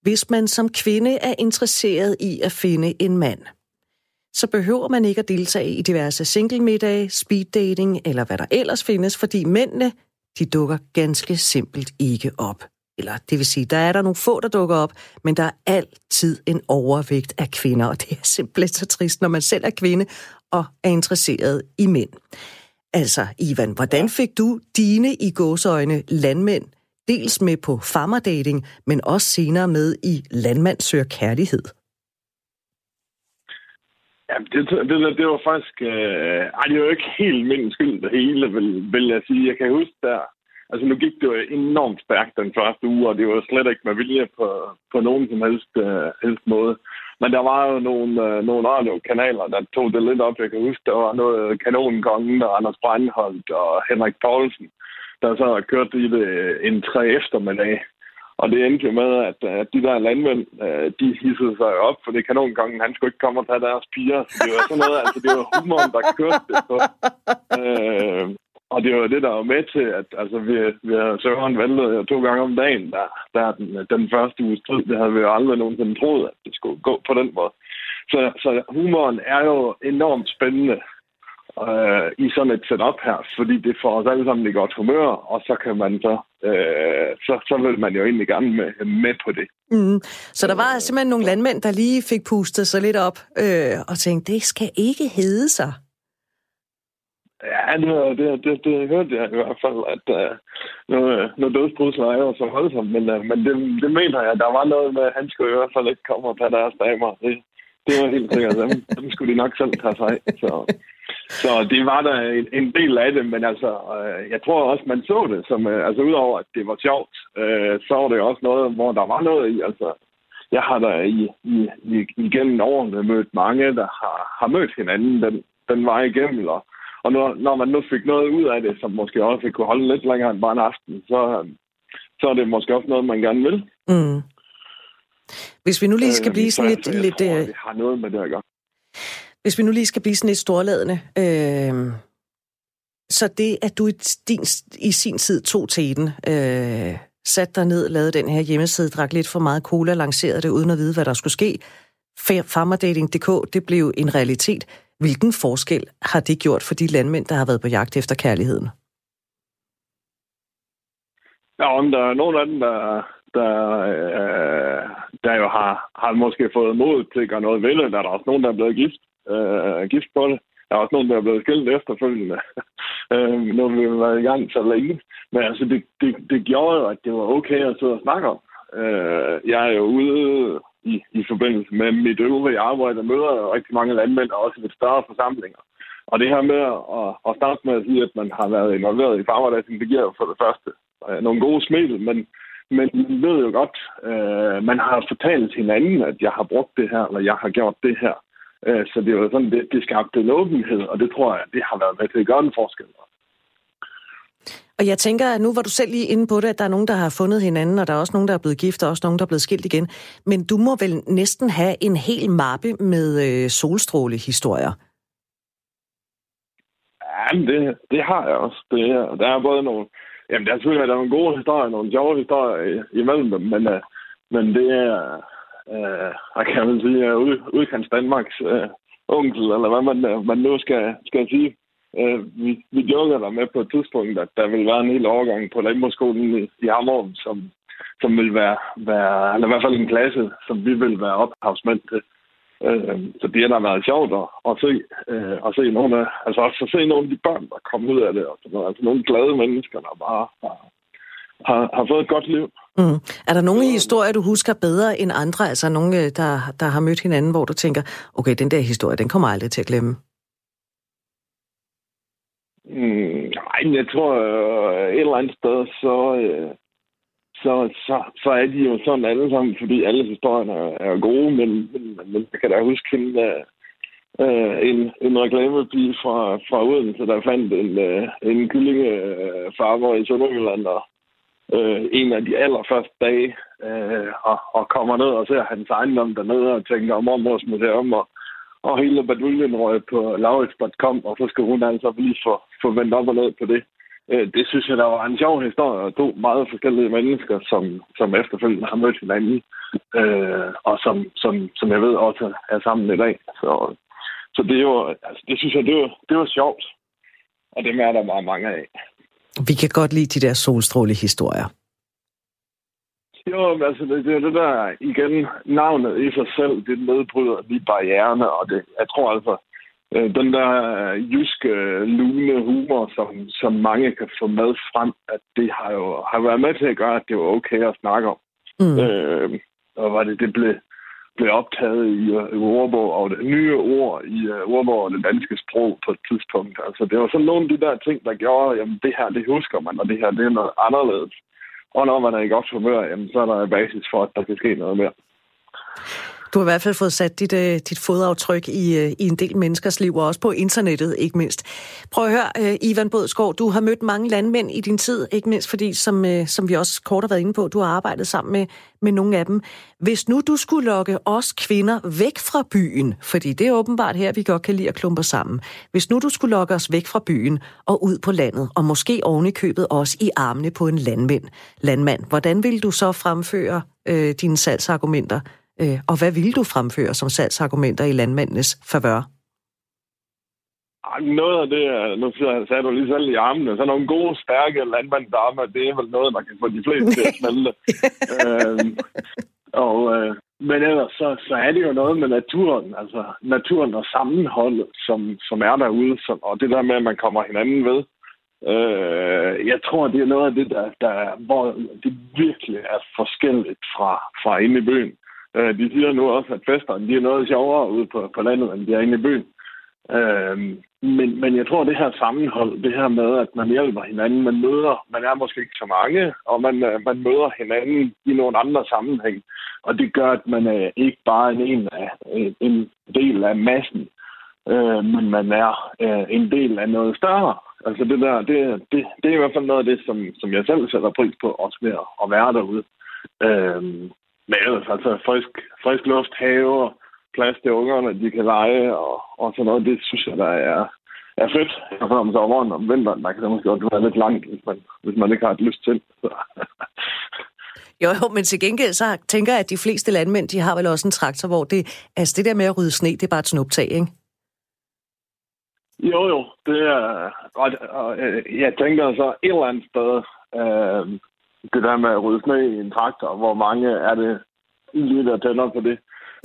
Speaker 1: Hvis man som kvinde er interesseret i at finde en mand, så behøver man ikke at deltage i diverse single-middage, speed dating eller hvad der ellers findes, fordi mændene, de dukker ganske simpelt ikke op. Eller det vil sige, der er der nogle få, der dukker op, men der er altid en overvægt af kvinder, og det er simpelthen så trist, når man selv er kvinde og er interesseret i mænd. Altså, Ivan, hvordan fik du dine i gåsøjne landmænd dels med på farmerdating, men også senere med i Landmand søger kærlighed?
Speaker 3: Ja, det, det, det var faktisk... Øh, ej, det var jo ikke helt min skyld, det hele, vil, vil jeg sige. Jeg kan huske der... Altså, nu gik det jo enormt stærkt den første uge, og det var slet ikke med vilje på, på nogen som helst, øh, helst måde. Men der var jo nogle, øh, nogle radiokanaler, der tog det lidt op. Jeg kan huske, der var noget Kanonkongen og Anders Breinholt og Henrik Poulsen, der så har kørt i det en tre eftermiddag. Og det endte jo med, at, at de der landmænd, øh, de hissede sig op, for det kanongangen, han skulle ikke komme og tage deres piger. Så det var sådan noget, altså det var humoren, der kørte det på. Øh, og det var det, der var med til, at altså, vi, vi har Søren valgte to gange om dagen, der, der den, den første uge strid, Det havde vi jo aldrig nogensinde troet, at det skulle gå på den måde. Så, så humoren er jo enormt spændende øh, i sådan et setup her, fordi det får os alle sammen i godt humør, og så kan man så, øh, så, så vil man jo egentlig gerne med, med på det.
Speaker 1: Mm. Så der var simpelthen nogle landmænd, der lige fik pustet sig lidt op øh, og tænkte, det skal ikke hede sig.
Speaker 3: Ja, det, det, det, det hørte jeg i hvert fald, at uh, noget, øh, noget dødsbrudsler er jo så voldsomt, men, uh, men det, det mener jeg, der var noget med, at han skulle i hvert fald ikke komme og tage deres damer. Det, det var helt sikkert, dem, dem skulle de nok selv tage sig af. Så, så det var der en, en del af det, men altså, uh, jeg tror også, man så det som, uh, altså udover at det var sjovt, uh, så var det også noget, hvor der var noget i, altså, jeg har da i, i, i, igennem årene mødt mange, der har, har mødt hinanden den, den vej igennem, og, og når, når man nu fik noget ud af det, som måske også kunne holde lidt længere end bare en aften, så, så er det måske også noget, man gerne vil.
Speaker 1: Mm. Hvis vi nu lige skal øh, blive sådan lidt... Jeg lidt
Speaker 3: tror, det har noget med det at gøre.
Speaker 1: Hvis vi nu lige skal blive sådan lidt storladende, øh, så det, at du i, din, i sin tid tog teten, øh, satte dig ned, lavede den her hjemmeside, drak lidt for meget cola, lancerede det uden at vide, hvad der skulle ske. Farmerdating.dk, det blev en realitet. Hvilken forskel har det gjort for de landmænd, der har været på jagt efter kærligheden?
Speaker 3: Ja, om der er nogle af dem, der, der, øh, der jo har, har måske fået mod til at gøre noget ved det. Der er der også nogen, der er blevet gift øh, gift på det. Der er også nogen, der er blevet skilt efterfølgende, øh, når vi har været i gang så længe. Men altså, det, det, det gjorde jo, at det var okay at sidde og snakke om. Øh, jeg er jo ude i, i forbindelse med mit øvrige arbejde og møder rigtig mange landmænd, og også ved større forsamlinger. Og det her med at, at starte med at sige, at man har været involveret i farverdagen, det giver for det første øh, nogle gode smil, men, men man ved jo godt, øh, man har fortalt hinanden, at jeg har brugt det her, eller jeg har gjort det her. Øh, så det var sådan, det, det skabte en åbenhed, og det tror jeg, det har været med til at gøre en forskel.
Speaker 1: Og jeg tænker, at nu var du selv lige inde på det, at der er nogen, der har fundet hinanden, og der er også nogen, der er blevet gift, og også nogen, der er blevet skilt igen. Men du må vel næsten have en hel mappe med øh, solstrålehistorier?
Speaker 3: Ja, det, det har jeg også. Det, der er både nogle... Jamen, der er selvfølgelig der er nogle gode historier, nogle sjove historier imellem dem, men, øh, men det er øh, jeg kan man sige, øh, ud, udkants Danmarks øh, onkel, eller hvad man, øh, man nu skal, skal sige. Øh, vi, vi joker der med på et tidspunkt, at der ville være en hel overgang på landbrugsskolen i, i Hammerum, som, som ville være, være, eller i hvert fald en klasse, som vi ville være ophavsmænd til. Øh, så det har da været sjovt at, at se, øh, at se nogle af, altså også at se nogle af de børn, der kom ud af det, og sådan noget. altså nogle glade mennesker, der bare har, har, har fået et godt liv.
Speaker 1: Mm. Er der nogle historier, du husker bedre end andre? Altså nogle, øh, der, der har mødt hinanden, hvor du tænker, okay, den der historie, den kommer jeg aldrig til at glemme.
Speaker 3: Mm, nej, jeg tror øh, et eller andet sted, så, øh, så, så, så er de jo sådan alle sammen, fordi alle historierne er, er gode, men, men, men jeg kan da huske hende, øh, en, en reklamepige fra, fra Odense, der fandt en, øh, en kyllingefarmer øh, i Sønderjylland, og øh, en af de allerførste dage, øh, og, og kommer ned og ser hans ejendom dernede, og tænker om Mormors Museum, og, og hele baduljen røg på laurits.com, og så skal hun altså lige få, få vendt op og ned på det. Øh, det synes jeg, der var en sjov historie, og to meget forskellige mennesker, som, som efterfølgende har mødt hinanden, øh, og som, som, som jeg ved også er sammen i dag. Så, så det er jo, altså, det synes jeg, det var, det var sjovt, og det er der meget mange af.
Speaker 1: Vi kan godt lide de der solstråle-historier.
Speaker 3: Jo, altså det, det er det der, igen, navnet i sig selv, det nedbryder de barriererne, og det, jeg tror altså, øh, den der jyske, lune humor, som, som mange kan få med frem, at det har jo har været med til at gøre, at det var okay at snakke om. Mm. Øh, og var det, det blev, blev optaget i, uh, ordbog, og det nye ord i uh, ordbog og det danske sprog på et tidspunkt. Altså, det var sådan nogle af de der ting, der gjorde, jamen det her, det husker man, og det her, det er noget anderledes. Og når man er i godt humør, jamen, så er der basis for, at der kan ske noget mere.
Speaker 1: Du har i hvert fald fået sat dit, øh, dit fodaftryk i, øh, i en del menneskers liv, og også på internettet, ikke mindst. Prøv at høre, øh, Ivan Bådsgaard, du har mødt mange landmænd i din tid, ikke mindst fordi, som, øh, som vi også kort har været inde på, du har arbejdet sammen med, med nogle af dem. Hvis nu du skulle lokke os kvinder væk fra byen, fordi det er åbenbart her, vi godt kan lide at klumpe sammen. Hvis nu du skulle lokke os væk fra byen og ud på landet, og måske oven i købet også i armene på en landmænd, landmand, hvordan vil du så fremføre øh, dine salgsargumenter Øh, og hvad vil du fremføre som salgsargumenter i landmændenes favør?
Speaker 3: Noget af det, nu sagde du lige selv i armene, så nogle gode, stærke landmandsarme, det er vel noget, man kan få de fleste til at smelte. øhm, og, øh, men ellers, så, så er det jo noget med naturen, altså naturen og sammenholdet, som, som er derude, som, og det der med, at man kommer hinanden ved. Øh, jeg tror, det er noget af det, der, der, hvor det virkelig er forskelligt fra, fra inde i byen. Øh, de siger nu også, at festerne de er noget sjovere ude på, på landet, end de er inde i byen. Øh, men, men jeg tror, det her sammenhold, det her med, at man hjælper hinanden, man møder, man er måske ikke så mange, og man, øh, man møder hinanden i nogle andre sammenhæng. Og det gør, at man er ikke bare en, en, af, en del af massen, øh, men man er øh, en del af noget større. Altså det der, det, det, det er i hvert fald noget af det, som, som jeg selv sætter pris på, også ved at, at være derude. Øh, men ellers, altså frisk, frisk luft, haver, plads til ungerne, de kan lege og, og sådan noget, det synes jeg, der er, er fedt. Og så om sommeren om vinteren, der kan det måske godt være lidt langt, hvis man, hvis man ikke har et lyst til.
Speaker 1: Jo, jo, men til gengæld så tænker jeg, at de fleste landmænd, de har vel også en traktor, hvor det, altså det der med at rydde sne, det er bare et snuptag, ikke?
Speaker 3: Jo, jo, det er, og, og, øh, jeg tænker så et eller andet sted, øh, det der med at rydde sne i en traktor, hvor mange er det lige der tænder på det.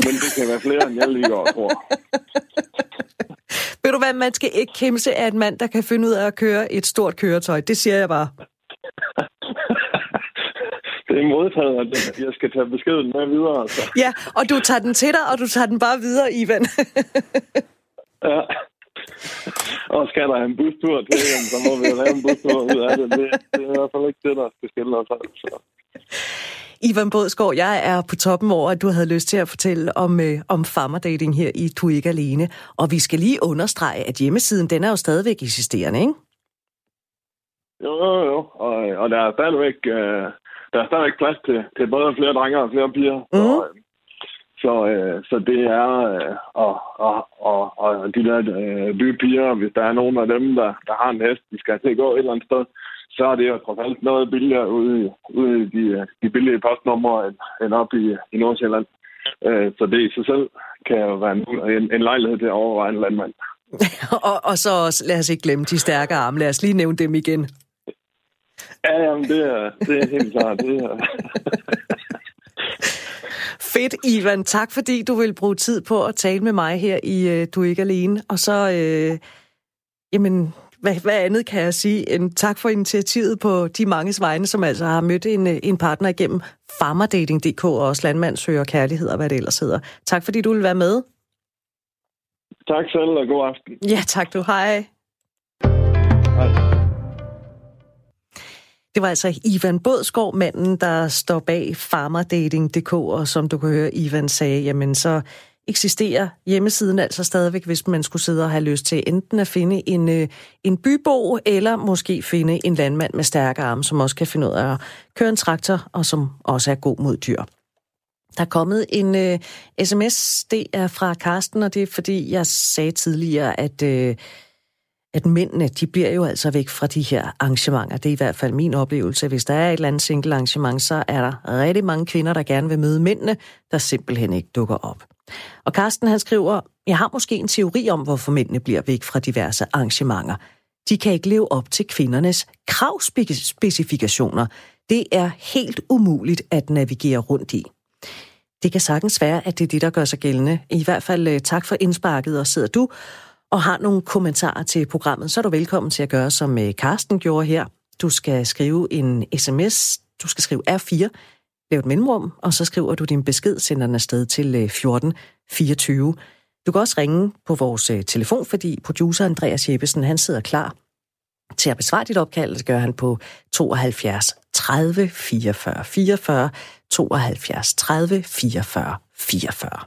Speaker 3: Men det kan være flere, end jeg lige godt tror.
Speaker 1: Ved du hvad, man skal ikke kæmpe sig af en mand, der kan finde ud af at køre et stort køretøj. Det siger jeg bare.
Speaker 3: det er modtaget, at jeg skal tage beskeden med videre. Altså.
Speaker 1: Ja, og du tager den til dig, og du tager den bare videre, Ivan.
Speaker 3: ja. Og skal der en bustur til, så må vi lave en bustur ud af det. det. Det er i hvert fald ikke det, der skal skille os. Altså.
Speaker 1: Ivan Bådsgaard, jeg er på toppen over, at du havde lyst til at fortælle om, øh, om farmerdating her i Du ikke alene. Og vi skal lige understrege, at hjemmesiden, den er jo stadigvæk eksisterende, ikke?
Speaker 3: Jo, jo, jo. Og, og der er stadigvæk, øh, der er stadigvæk plads til, til både flere drenge og flere piger. Mm. Så, øh, så, øh, så det er, øh, og, og, og de der øh, bypiger, hvis der er nogen af dem, der, der har en hest, de skal til at gå et eller andet sted, så er det jo trods alt noget billigere ude, ude i de, de billige postnumre end, end op i, i Nordsjælland. Øh, så det i sig selv kan jo være en, en lejlighed til at overveje en landmand.
Speaker 1: og, og så lad os ikke glemme de stærke arme. Lad os lige nævne dem igen.
Speaker 3: Ja, jamen, det er, det er helt klart. Det er.
Speaker 1: Fedt, Ivan. Tak fordi du vil bruge tid på at tale med mig her i uh, Du er ikke alene. Og så, øh, jamen, hvad, hvad andet kan jeg sige end tak for initiativet på de mange vegne, som altså har mødt en, øh, en partner igennem farmerdating.dk og også landmandsøger kærlighed og hvad det ellers hedder. Tak fordi du vil være med.
Speaker 3: Tak selv, og god aften.
Speaker 1: Ja, tak du. Hej. Det var altså Ivan Bådskov, manden, der står bag farmerdating.dk, og som du kan høre, Ivan sagde, jamen så eksisterer hjemmesiden altså stadigvæk, hvis man skulle sidde og have lyst til enten at finde en, øh, en bybo, eller måske finde en landmand med stærke arme, som også kan finde ud af at køre en traktor, og som også er god mod dyr. Der er kommet en øh, uh, sms, det er fra Karsten, og det er fordi, jeg sagde tidligere, at, uh, at mændene, de bliver jo altså væk fra de her arrangementer. Det er i hvert fald min oplevelse. Hvis der er et eller andet single arrangement, så er der rigtig mange kvinder, der gerne vil møde mændene, der simpelthen ikke dukker op. Og Karsten han skriver, jeg har måske en teori om, hvorfor mændene bliver væk fra diverse arrangementer. De kan ikke leve op til kvindernes kravspecifikationer. Det er helt umuligt at navigere rundt i. Det kan sagtens være, at det er det, der gør sig gældende. I hvert fald øh, tak for indsparket, og sidder du og har nogle kommentarer til programmet, så er du velkommen til at gøre, som øh, Karsten gjorde her. Du skal skrive en sms, du skal skrive R4, lav et mellemrum, og så skriver du din besked, sender den afsted til øh, 1424. Du kan også ringe på vores øh, telefon, fordi producer Andreas Jeppesen, han sidder klar til at besvare dit opkald. Det gør han på 72 30 44 44, 72 30 44 44.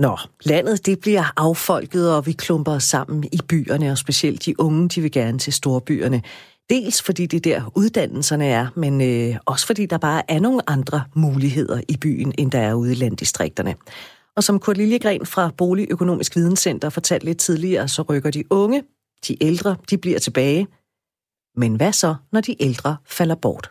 Speaker 1: Nå, landet det bliver affolket, og vi klumper os sammen i byerne, og specielt de unge, de vil gerne til storbyerne. Dels fordi det der uddannelserne er, men øh, også fordi der bare er nogle andre muligheder i byen, end der er ude i landdistrikterne. Og som Kurt Liljegren fra Boligøkonomisk Videnscenter fortalte lidt tidligere, så rykker de unge, de ældre, de bliver tilbage. Men hvad så, når de ældre falder bort?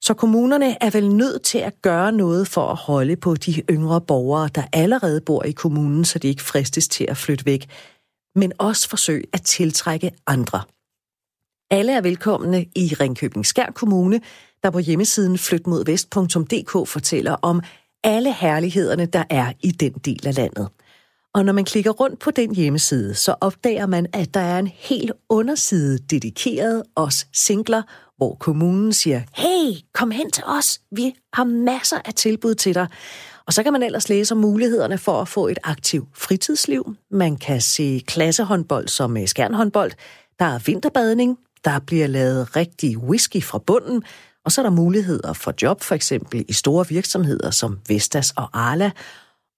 Speaker 1: Så kommunerne er vel nødt til at gøre noget for at holde på de yngre borgere, der allerede bor i kommunen, så de ikke fristes til at flytte væk, men også forsøge at tiltrække andre. Alle er velkomne i Ringkøbing Skær Kommune, der på hjemmesiden flytmodvest.dk fortæller om alle herlighederne, der er i den del af landet. Og når man klikker rundt på den hjemmeside, så opdager man, at der er en hel underside dedikeret os singler, hvor kommunen siger, hey, kom hen til os, vi har masser af tilbud til dig. Og så kan man ellers læse om mulighederne for at få et aktivt fritidsliv. Man kan se klassehåndbold som øh, skærnhåndbold. Der er vinterbadning, der bliver lavet rigtig whisky fra bunden, og så er der muligheder for job, for eksempel i store virksomheder som Vestas og Arla.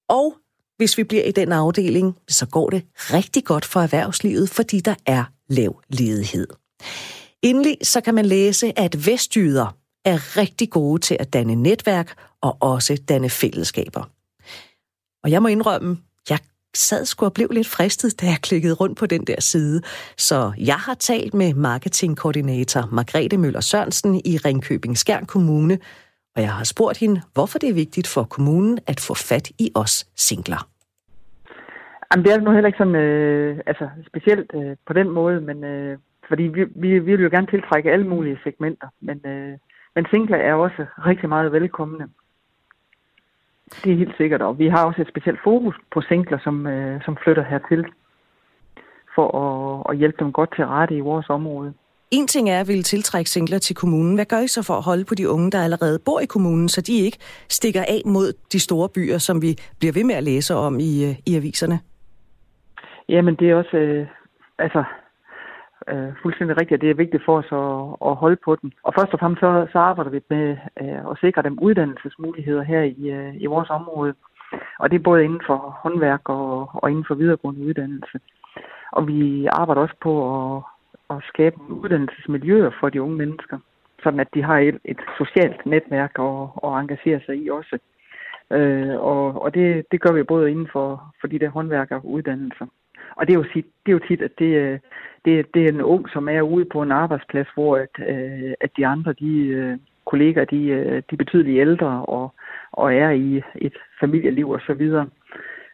Speaker 1: Og hvis vi bliver i den afdeling, så går det rigtig godt for erhvervslivet, fordi der er lav ledighed. Endelig så kan man læse, at vestjyder er rigtig gode til at danne netværk og også danne fællesskaber. Og jeg må indrømme, jeg sad sgu og blev lidt fristet, da jeg klikkede rundt på den der side. Så jeg har talt med marketingkoordinator Margrethe Møller Sørensen i Ringkøbing Skjern Kommune, og jeg har spurgt hende, hvorfor det er vigtigt for kommunen at få fat i os singler.
Speaker 4: Jamen, det er nu heller ikke sådan, øh, altså specielt øh, på den måde, men øh, fordi vi, vi, vi vil jo gerne tiltrække alle mulige segmenter, men, øh, men singler er også rigtig meget velkomne. Det er helt sikkert, og vi har også et specielt fokus på singler, som, øh, som flytter hertil, for at, at hjælpe dem godt til rette i vores område.
Speaker 1: En ting er at ville tiltrække singler til kommunen. Hvad gør I så for at holde på de unge, der allerede bor i kommunen, så de ikke stikker af mod de store byer, som vi bliver ved med at læse om i, øh, i aviserne?
Speaker 4: Jamen, det er også øh, altså, øh, fuldstændig rigtigt, at det er vigtigt for os at, at holde på dem. Og først og fremmest så, så arbejder vi med øh, at sikre dem uddannelsesmuligheder her i, øh, i vores område. Og det er både inden for håndværk og, og inden for videregående uddannelse. Og vi arbejder også på at, at skabe uddannelsesmiljøer for de unge mennesker, sådan at de har et, et socialt netværk at, at engagere sig i også. Øh, og og det, det gør vi både inden for, for de der håndværkeruddannelser og det er jo, tit, det er jo tit, at det, øh, det, det er en ung, som er ude på en arbejdsplads, hvor at, øh, at de andre de, øh, kollegaer, kolleger, de, de er betydeligt ældre og, og er i et familieliv og så videre.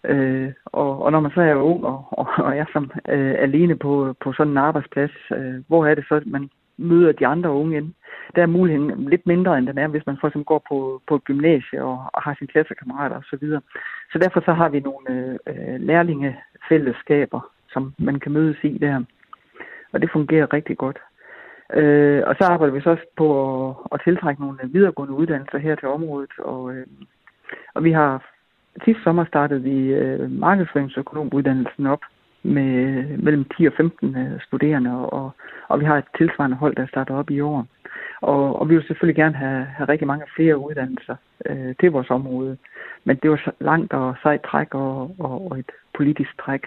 Speaker 4: Øh, og, og når man så er ung og, og, og er som øh, alene på, på sådan en arbejdsplads, øh, hvor er det så, at man møder de andre unge ind? der er muligheden lidt mindre, end den er, hvis man for eksempel går på, på et gymnasie og, og har sine klassekammerater osv. Så, videre. så derfor så har vi nogle øh, lærlingefællesskaber, som man kan mødes i der. Og det fungerer rigtig godt. Øh, og så arbejder vi så også på at, at tiltrække nogle videregående uddannelser her til området. Og, øh, og vi har sidste sommer startet vi øh, markedsføringsøkonomuddannelsen op med mellem 10 og 15 øh, studerende, og, og vi har et tilsvarende hold, der starter op i år. Og, og vi vil selvfølgelig gerne have, have rigtig mange flere uddannelser øh, til vores område. Men det var langt og sejt træk og, og, og et politisk træk.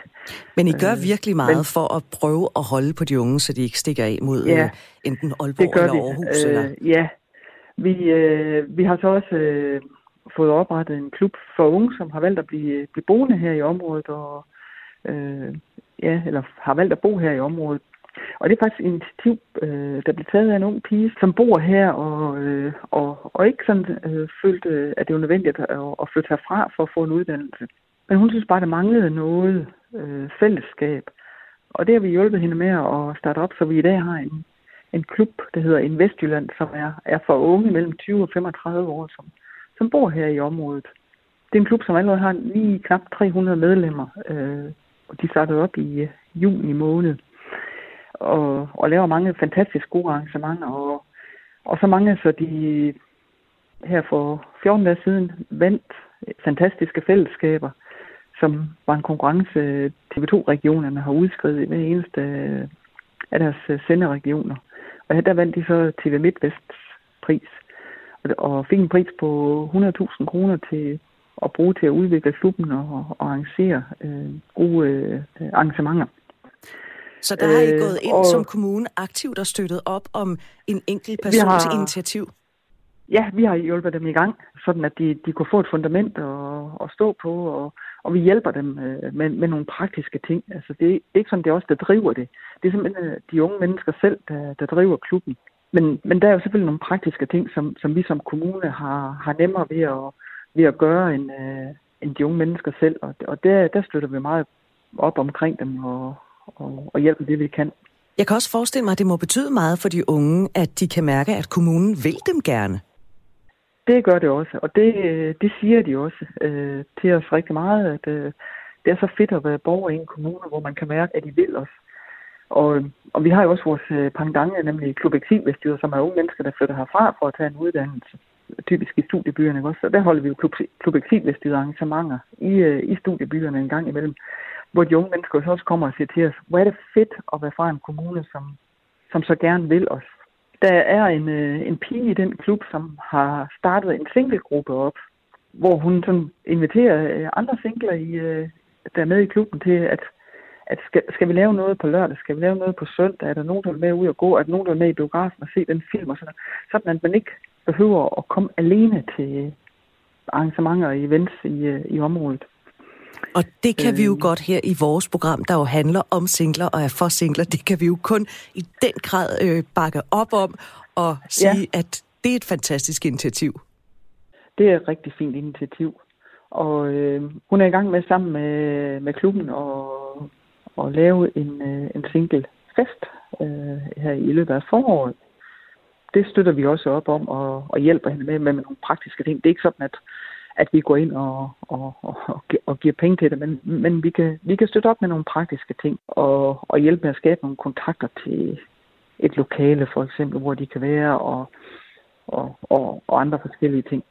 Speaker 1: Men I gør øh, virkelig meget Men, for at prøve at holde på de unge, så de ikke stikker af mod ja, øh, enten Aalborg eller Aarhus? Øh, eller?
Speaker 4: Ja, vi, øh, vi har så også øh, fået oprettet en klub for unge, som har valgt at blive, blive boende her i området, og øh, ja, eller har valgt at bo her i området. Og det er faktisk et initiativ, øh, der blev taget af en ung pige, som bor her og, øh, og, og ikke sådan øh, følte, øh, at det var nødvendigt at, at flytte herfra for at få en uddannelse. Men hun synes bare, der manglede noget øh, fællesskab. Og det har vi hjulpet hende med at starte op, så vi i dag har en, en klub, der hedder Investjylland, som er, er for unge mellem 20 og 35 år, som, som bor her i området. Det er en klub, som allerede har lige knap 300 medlemmer, øh, de startede op i øh, juni måned og, og laver mange fantastisk gode arrangementer, og, og så mange, så de øh, her for 14 dage siden vandt fantastiske fællesskaber, som var en konkurrence, øh, TV2-regionerne har udskrevet i hver eneste af deres senderegioner. Og her der vandt de så TV MidtVests pris, og fik en pris på 100.000 kroner til at bruge til at udvikle klubben og, og arrangere øh, gode øh, arrangementer.
Speaker 1: Så der har I øh, gået ind og, som kommune aktivt og støttet op om en enkelt persons har, initiativ?
Speaker 4: Ja, vi har hjulpet dem i gang, sådan at de, de kunne få et fundament at, at stå på, og, og vi hjælper dem øh, med, med nogle praktiske ting. Altså, det er ikke sådan, det er os, der driver det. Det er simpelthen øh, de unge mennesker selv, der, der driver klubben. Men, men der er jo selvfølgelig nogle praktiske ting, som, som vi som kommune har, har nemmere ved at, ved at gøre end, øh, end de unge mennesker selv. Og, og der, der støtter vi meget op omkring dem og, og, og hjælper det, vi kan.
Speaker 1: Jeg kan også forestille mig, at det må betyde meget for de unge, at de kan mærke, at kommunen vil dem gerne.
Speaker 4: Det gør det også, og det, det siger de også øh, til os rigtig meget, at øh, det er så fedt at være borger i en kommune, hvor man kan mærke, at de vil os. Og, og vi har jo også vores øh, pangdange, nemlig Klub Eksilbestyret, som er unge mennesker, der flytter herfra for at tage en uddannelse. Typisk i studiebyerne også. Og der holder vi jo Klub, Klub arrangementer i, øh, i studiebyerne en gang imellem hvor de unge mennesker også kommer og siger til os, hvor er det fedt at være fra en kommune, som, som så gerne vil os. Der er en, øh, en pige i den klub, som har startet en singlegruppe op, hvor hun sådan inviterer øh, andre singler, i, øh, der er med i klubben til, at, at skal, skal vi lave noget på lørdag, skal vi lave noget på søndag, er der nogen, der vil med ud og gå, er der nogen, der vil med i biografen og se den film og sådan noget. Sådan at man ikke behøver at komme alene til arrangementer og events i, i området.
Speaker 1: Og det kan vi jo øh. godt her i vores program, der jo handler om singler og er for singler. Det kan vi jo kun i den grad øh, bakke op om og sige, ja. at det er et fantastisk initiativ.
Speaker 4: Det er et rigtig fint initiativ. Og øh, hun er i gang med sammen med, med klubben og, og lave en, øh, en single fest øh, her i løbet af foråret. Det støtter vi også op om og, og hjælper hende med, med, nogle praktiske ting. Det er ikke sådan, at at vi går ind og, og, og, og giver penge til det, men, men vi, kan, vi kan støtte op med nogle praktiske ting og, og hjælpe med at skabe nogle kontakter til et lokale for eksempel, hvor de kan være og, og, og, og andre forskellige ting.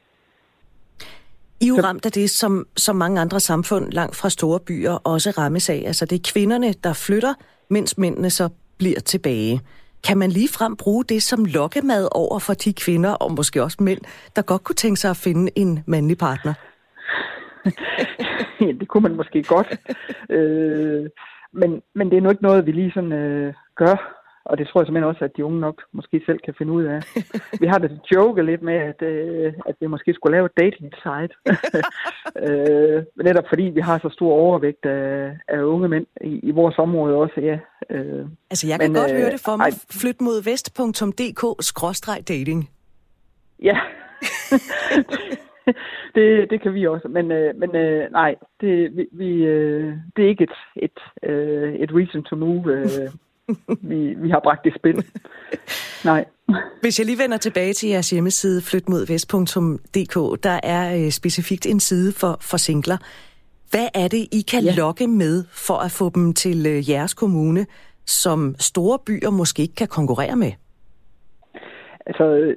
Speaker 1: I er jo ramt af det, som, som mange andre samfund langt fra store byer også rammes af. Altså det er kvinderne, der flytter, mens mændene så bliver tilbage. Kan man lige frem bruge det som lokkemad over for de kvinder, og måske også mænd, der godt kunne tænke sig at finde en mandlig partner?
Speaker 4: ja, det kunne man måske godt. øh, men, men det er nu ikke noget, vi lige sådan øh, gør og det tror jeg simpelthen også, at de unge nok måske selv kan finde ud af. Vi har det joke lidt med, at, øh, at vi måske skulle lave et dating site. øh, netop fordi vi har så stor overvægt af, af unge mænd i, i vores område også, ja.
Speaker 1: Øh, altså jeg kan men, godt øh, høre det for mig. Flyt mod vest.dk-dating.
Speaker 4: Ja. det, det kan vi også. Men, øh, men øh, nej, det, vi, vi, øh, det er ikke et, et, øh, et reason to move. Øh, vi, vi har bragt i spil. Nej.
Speaker 1: Hvis jeg lige vender tilbage til jeres hjemmeside, flytmodvest.dk, der er øh, specifikt en side for, for singler. Hvad er det, I kan ja. lokke med for at få dem til øh, jeres kommune, som store byer måske ikke kan konkurrere med?
Speaker 4: Altså,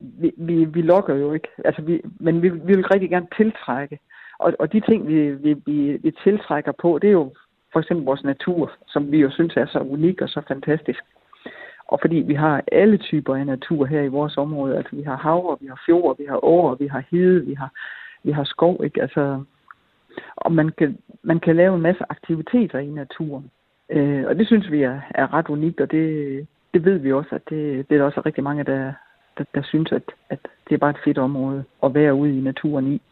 Speaker 4: vi, vi, vi lokker jo ikke, altså, vi, men vi, vi vil rigtig gerne tiltrække. Og, og de ting, vi, vi, vi, vi tiltrækker på, det er jo for eksempel vores natur, som vi jo synes er så unik og så fantastisk. Og fordi vi har alle typer af natur her i vores område. Altså vi har hav, vi har fjord, vi har åer, vi har hede, vi har, vi har skov. Ikke? Altså, og man kan, man kan lave en masse aktiviteter i naturen. Øh, og det synes vi er, er ret unikt, og det, det ved vi også, at det, det er der også rigtig mange, der, der, der synes, at, at det er bare et fedt område at være ude i naturen i.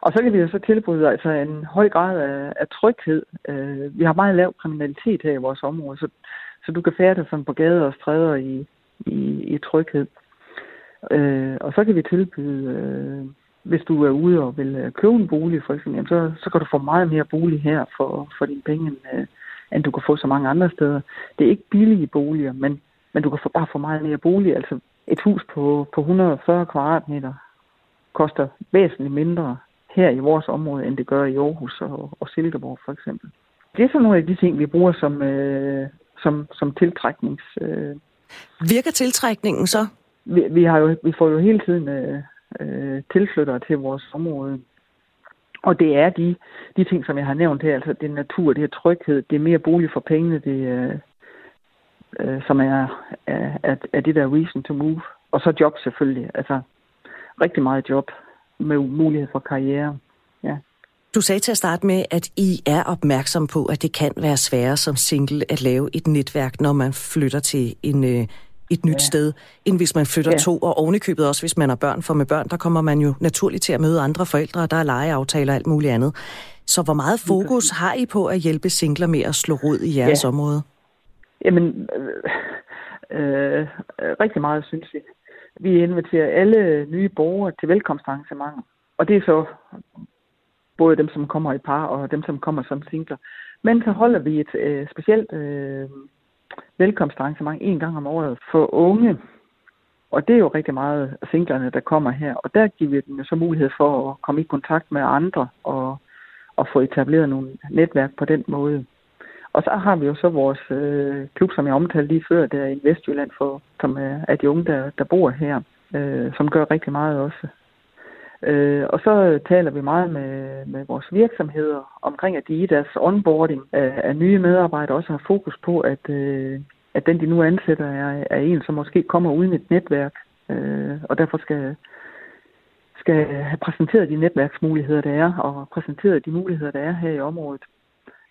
Speaker 4: Og så kan vi jo så tilbyde altså en høj grad af, af tryghed. Øh, vi har meget lav kriminalitet her i vores område, så, så du kan færdes sådan på gader og stræder i, i, i tryghed. Øh, og så kan vi tilbyde, øh, hvis du er ude og vil øh, købe en bolig for eksempel, jamen så, så kan du få meget mere bolig her for, for dine penge, end, øh, end du kan få så mange andre steder. Det er ikke billige boliger, men, men du kan få, bare få meget mere bolig. Altså et hus på, på 140 kvadratmeter koster væsentligt mindre her i vores område, end det gør i Aarhus og, og Silkeborg for eksempel. Det er sådan nogle af de ting, vi bruger som, øh, som, som tiltræknings... Øh.
Speaker 1: Virker tiltrækningen så?
Speaker 4: Vi, vi, har jo, vi får jo hele tiden øh, øh, tilflyttere til vores område. Og det er de, de ting, som jeg har nævnt her, altså det er natur, det er tryghed, det er mere bolig for pengene, det er, øh, som er, er, er det der reason to move. Og så job selvfølgelig, altså rigtig meget job med mulighed for karriere. Ja.
Speaker 1: Du sagde til at starte med, at I er opmærksom på, at det kan være sværere som single at lave et netværk, når man flytter til en, øh, et nyt ja. sted, end hvis man flytter ja. to, og ovenikøbet også, hvis man har børn. For med børn, der kommer man jo naturligt til at møde andre forældre, og der er legeaftaler og alt muligt andet. Så hvor meget fokus har I på at hjælpe singler med at slå rod i jeres ja. område?
Speaker 4: Jamen, øh, øh, rigtig meget, synes vi. Vi inviterer alle nye borgere til velkomstarrangementer. Og det er så både dem, som kommer i par, og dem, som kommer som singler. Men så holder vi et øh, specielt øh, velkomstarrangement en gang om året for unge. Og det er jo rigtig meget singlerne, der kommer her. Og der giver vi dem jo så mulighed for at komme i kontakt med andre og, og få etableret nogle netværk på den måde. Og så har vi jo så vores øh, klub, som jeg omtalte lige før, der i Vestjylland, for, som er de unge, der, der bor her, øh, som gør rigtig meget også. Øh, og så taler vi meget med, med vores virksomheder omkring, at de i deres onboarding af, af nye medarbejdere også har fokus på, at, øh, at den, de nu ansætter, er, er en, som måske kommer uden et netværk, øh, og derfor skal, skal have præsenteret de netværksmuligheder, der er, og præsenteret de muligheder, der er her i området.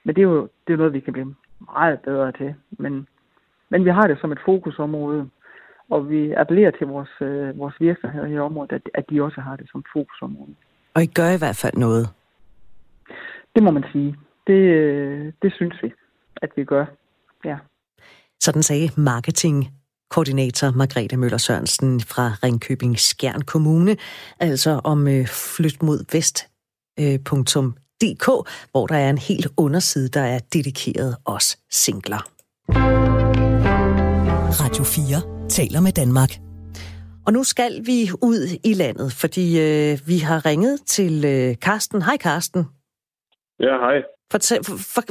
Speaker 4: Men det er jo det er noget, vi kan blive meget bedre til. Men, men vi har det som et fokusområde, og vi appellerer til vores, øh, vores virksomheder i området, at, at de også har det som fokusområde.
Speaker 1: Og I gør i hvert fald noget?
Speaker 4: Det må man sige. Det, øh, det synes vi, at vi gør. Ja.
Speaker 1: Sådan sagde marketing koordinator Margrethe Møller Sørensen fra Ringkøbing Skjern Kommune, altså om øh, flyt mod vest. Øh, .dk, hvor der er en helt underside, der er dedikeret os singler. Radio 4 taler med Danmark. Og nu skal vi ud i landet, fordi øh, vi har ringet til øh, Karsten. Hej Karsten.
Speaker 3: Ja, hej.
Speaker 1: Fortæl, for, for,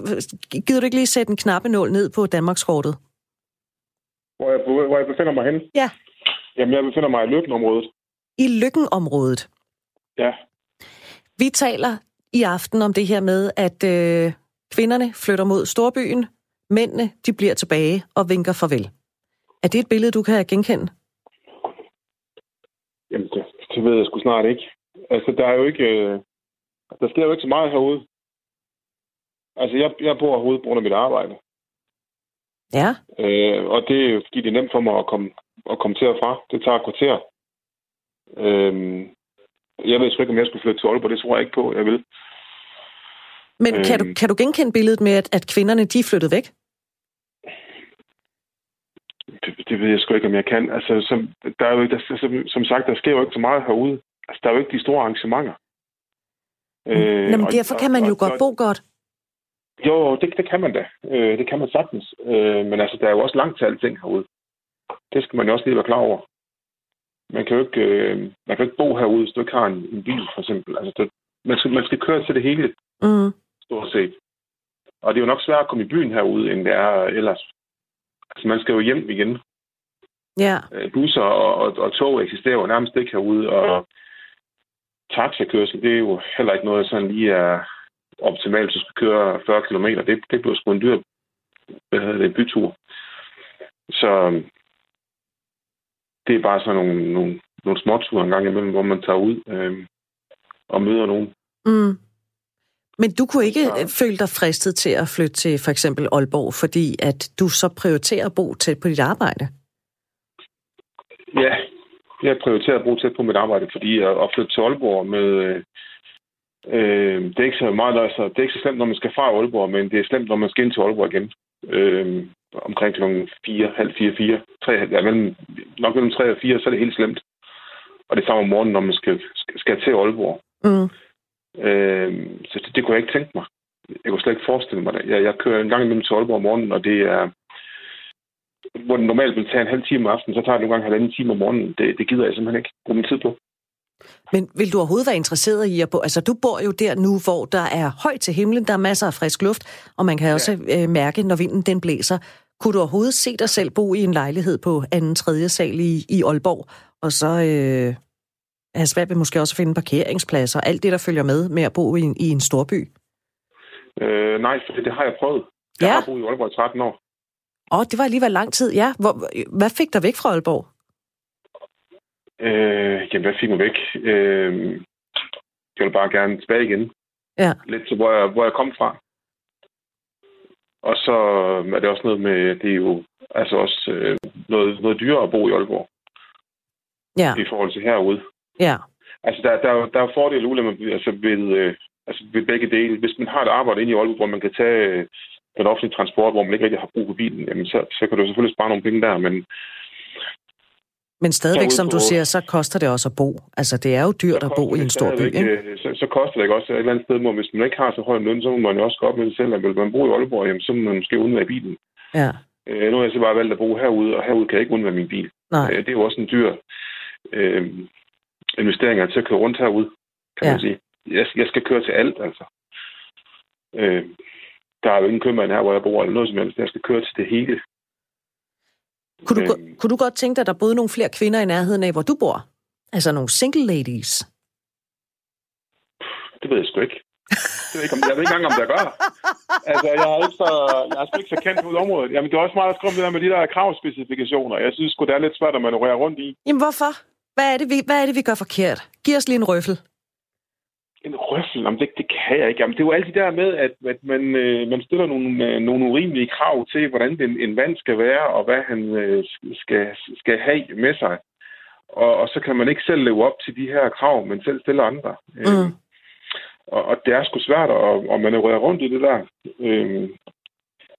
Speaker 1: gider du ikke lige sætte en knappenål ned på Danmarkskortet?
Speaker 3: Hvor jeg, hvor jeg befinder mig hen?
Speaker 1: Ja.
Speaker 3: Jamen, jeg befinder mig i Lykkenområdet.
Speaker 1: I Lykkenområdet?
Speaker 3: Ja.
Speaker 1: Vi taler i aften om det her med, at øh, kvinderne flytter mod storbyen, mændene de bliver tilbage og vinker farvel. Er det et billede, du kan genkende?
Speaker 3: Jamen, det, det ved jeg sgu snart ikke. Altså, der er jo ikke... Øh, der sker jo ikke så meget herude. Altså, jeg, jeg bor herude på grund af mit arbejde.
Speaker 1: Ja.
Speaker 3: Øh, og det er jo, fordi det er nemt for mig at komme, at komme til og fra. Det tager et kvarter. Øh, jeg ved sgu ikke, om jeg skulle flytte til Aalborg. Det tror jeg ikke på, jeg vil.
Speaker 1: Men øh, kan, du, kan du genkende billedet med, at, at kvinderne de er flyttet væk?
Speaker 3: Det, det ved jeg sgu ikke, om jeg kan. Altså, som, der er jo, der, som, som sagt, der sker jo ikke så meget herude. Altså, der er jo ikke de store arrangementer.
Speaker 1: Øh, Nå, men derfor og, kan man jo og, godt og, bo godt.
Speaker 3: Jo, det, det kan man da. Øh, det kan man sagtens. Øh, men altså, der er jo også langt til alting herude.
Speaker 5: Det skal man jo også lige være klar over. Man kan jo ikke, øh, man kan ikke bo herude, hvis du ikke har en, en bil, for eksempel. Altså, det, man, skal, man skal køre til det hele,
Speaker 1: Mm.
Speaker 5: stort set. Og det er jo nok svært at komme i byen herude, end det er ellers. Altså, man skal jo hjem igen.
Speaker 1: Ja.
Speaker 5: Øh, busser og, og, og tog eksisterer jo nærmest ikke herude, og taxakørsel, det er jo heller ikke noget, sådan lige er optimalt, hvis du skal køre 40 km. Det, det bliver sgu en dyr hvad hedder det, bytur. Så det er bare sådan nogle, nogle, nogle småture en gang imellem, hvor man tager ud øh, og møder nogen.
Speaker 1: Mm. Men du kunne ikke øh, føle dig fristet til at flytte til for eksempel Aalborg, fordi at du så prioriterer at bo tæt på dit arbejde?
Speaker 5: Ja, jeg prioriterer at bruge tæt på mit arbejde, fordi at, at flytte til Aalborg med... Øh, øh, det er ikke så meget, altså, det er ikke så slemt, når man skal fra Aalborg, men det er slemt, når man skal ind til Aalborg igen. Øh, omkring kl. 4, halv 4, 4, 3, ja, mellem, nok mellem 3 og 4, så er det helt slemt. Og det samme om morgenen, når man skal, skal, til Aalborg.
Speaker 1: Mm.
Speaker 5: Øh, så det, det kunne jeg ikke tænke mig. Jeg kunne slet ikke forestille mig det. Jeg, jeg kører en gang imellem til Aalborg om morgenen, og det er... Hvor den normalt vil tage en halv time om aftenen, så tager det nogle gange halvanden time om morgenen. Det, det gider jeg simpelthen ikke bruge min tid på.
Speaker 1: Men vil du overhovedet være interesseret i at bo? Altså, du bor jo der nu, hvor der er højt til himlen, der er masser af frisk luft, og man kan også øh, mærke, når vinden den blæser. Kunne du overhovedet se dig selv bo i en lejlighed på anden, tredje sal i, i Aalborg, og så øh, have svært ved måske også at finde parkeringspladser, og alt det, der følger med med at bo i en, i en storby?
Speaker 5: Øh, nej, for det, har jeg prøvet. Jeg
Speaker 1: Ja.
Speaker 5: har boet i Aalborg i 13 år.
Speaker 1: Åh, det var alligevel lang tid, ja. Hvor, hvad fik dig væk fra Aalborg?
Speaker 5: Øh, jamen, hvad fik mig væk? Øh, jeg vil bare gerne tilbage igen.
Speaker 1: Ja.
Speaker 5: Lidt til, hvor jeg, hvor jeg kom fra. Og så er det også noget med, det er jo altså også øh, noget, noget dyrere at bo i Aalborg
Speaker 1: Ja,
Speaker 5: i forhold til herude.
Speaker 1: ja.
Speaker 5: Altså, der, der, er der er fordele og ulemper altså, ved, øh, altså, ved begge dele. Hvis man har et arbejde inde i Aalborg, hvor man kan tage øh, den offentlige transport, hvor man ikke rigtig har brug for bilen, jamen, så, så kan du selvfølgelig spare nogle penge der, men
Speaker 1: Men stadigvæk, som du siger, så koster det også at bo. Altså, det er jo dyrt
Speaker 5: så
Speaker 1: at bo i
Speaker 5: det
Speaker 1: en stor by, ikke?
Speaker 5: øh, Så, så koster det ikke også et eller andet sted, hvor hvis man ikke har så høj en løn, så må man jo også gå op med sig selv, at vil man bo i Aalborg, jamen, så må man måske undvære bilen.
Speaker 1: Ja,
Speaker 5: Øh, nu har jeg så bare valgt at bo herude, og herude kan jeg ikke undvære min bil.
Speaker 1: nej.
Speaker 5: Øh, det er jo også en dyr øh, investering til at køre rundt herude, kan
Speaker 1: Ja.
Speaker 5: man sige. Jeg, jeg skal køre til alt, altså. Øh, der er jo ingen købmand her, hvor jeg bor, eller noget som helst. Jeg skal køre til det hele.
Speaker 1: Kunne du,
Speaker 5: Øhm.
Speaker 1: kunne du godt tænke dig, at der boede nogle flere kvinder i nærheden af, hvor du bor? Altså nogle single ladies?
Speaker 5: Det ved jeg sgu ikke. Det ved jeg, ikke, om, jeg ved ikke engang, om jeg gør. Altså, jeg er ikke så, jeg sgu ikke så kendt på området. Jamen, det er også meget skrum det der med de der kravspecifikationer. Jeg synes sgu, det er lidt svært at manøvrere rundt i.
Speaker 1: Jamen hvorfor? Hvad er det, vi, hvad er det, vi gør forkert? Giv os lige en røffel.
Speaker 5: En røffel, jamen, det, det kan jeg ikke. Jamen, det er jo altid der med, at, at man, øh, man stiller nogle, øh, nogle urimelige krav til, hvordan en, en mand skal være, og hvad han øh, skal, skal have med sig. Og, og så kan man ikke selv leve op til de her krav, men selv stille andre. Øh,
Speaker 1: Mm.
Speaker 5: og, og det er sgu svært at, at manøvrere rundt i det der. Øh,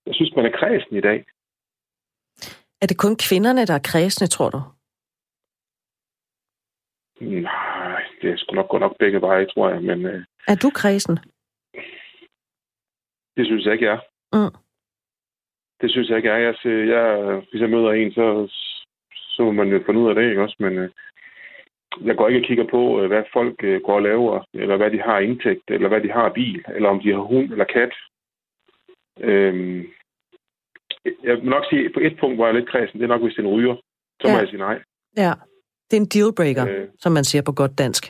Speaker 5: jeg synes, man er kredsen i dag.
Speaker 1: Er det kun kvinderne, der er kredsende, tror du?
Speaker 5: Nej, det er sgu nok gå nok begge veje, tror jeg. Men øh,
Speaker 1: Er du kredsen?
Speaker 5: det synes jeg ikke, jeg er.
Speaker 1: Mm.
Speaker 5: Det synes jeg ikke, jeg er. Jeg, ser- jeg, hvis jeg møder en, så, så må man jo finde ud af det, ikke også? Men øh, jeg går ikke og kigger på, øh, hvad folk øh, går og laver, eller hvad de har indtægt, eller hvad de har bil, eller om de har hund eller kat. Øhm, jeg vil nok sige, på et punkt, hvor jeg er lidt kredsen, det er nok, hvis det er en ryger. Så må
Speaker 1: Ja.
Speaker 5: jeg sige nej.
Speaker 1: Ja. Det er en dealbreaker,
Speaker 5: Øh.
Speaker 1: som man siger på godt dansk.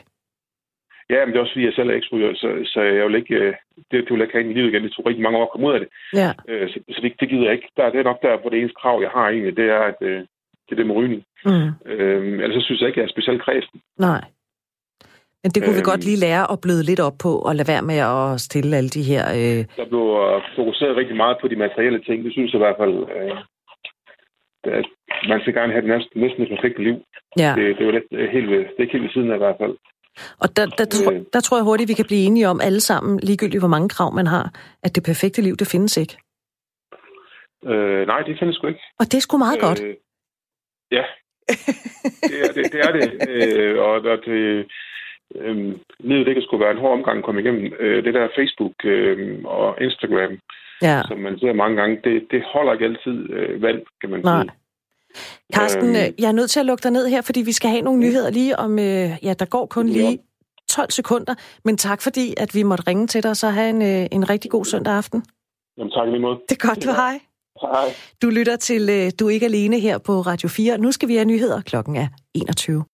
Speaker 5: Ja, men det er også fordi, jeg selv er eksryger, så, så jeg vil ikke, øh, det, det vil jeg ikke have ind i livet igen. Det tog rigtig mange år at komme ud af det.
Speaker 1: Ja.
Speaker 5: Øh, så, så det, det gider jeg ikke. Der, det er nok der, hvor det eneste krav, jeg har egentlig, det er, at øh, det er det med rygning.
Speaker 1: Mm.
Speaker 5: Øh, ellers så synes jeg ikke, jeg er specielt kredsen.
Speaker 1: Nej. Men det kunne vi
Speaker 5: Øhm.
Speaker 1: godt lige lære at bløde lidt op på, og lade være med at stille alle de her... Øh,
Speaker 5: Der blev fokuseret rigtig meget på de materielle ting. Det synes jeg i hvert fald, øh, at man skal gerne have det næsten, næsten et perfekt liv.
Speaker 1: ja.
Speaker 5: Det, det, er jo lidt øh, helt det er ikke helt ved siden af i hvert fald.
Speaker 1: Og der, der, tror,
Speaker 5: Øh.
Speaker 1: der tror jeg hurtigt, vi kan blive enige om alle sammen, ligegyldigt hvor mange krav man har, at det perfekte liv, det findes ikke.
Speaker 5: Øh, nej, det findes sgu ikke.
Speaker 1: Og det er sgu meget godt.
Speaker 5: Øh, ja, det er det. det, er det. Øh, og, og det, øh, livet kan sgu være en hård omgang at komme igennem. Øh, det der Facebook øh, og Instagram,
Speaker 1: Ja.
Speaker 5: som man ser mange gange, det, det holder ikke altid øh, vand, kan man
Speaker 1: Nej.
Speaker 5: sige.
Speaker 1: Carsten, øhm, jeg er nødt til at lukke dig ned her, fordi vi skal have nogle nyheder lige om, øh, ja, der går kun lige 12 sekunder. Men tak fordi, at vi måtte ringe til dig, og så have en, øh, en rigtig god søndag aften.
Speaker 5: Jamen tak lige måde.
Speaker 1: Det er godt, du hej.
Speaker 5: Hej.
Speaker 1: Du lytter til Du er ikke alene her på Radio 4. Nu skal vi have nyheder. Klokken er 21.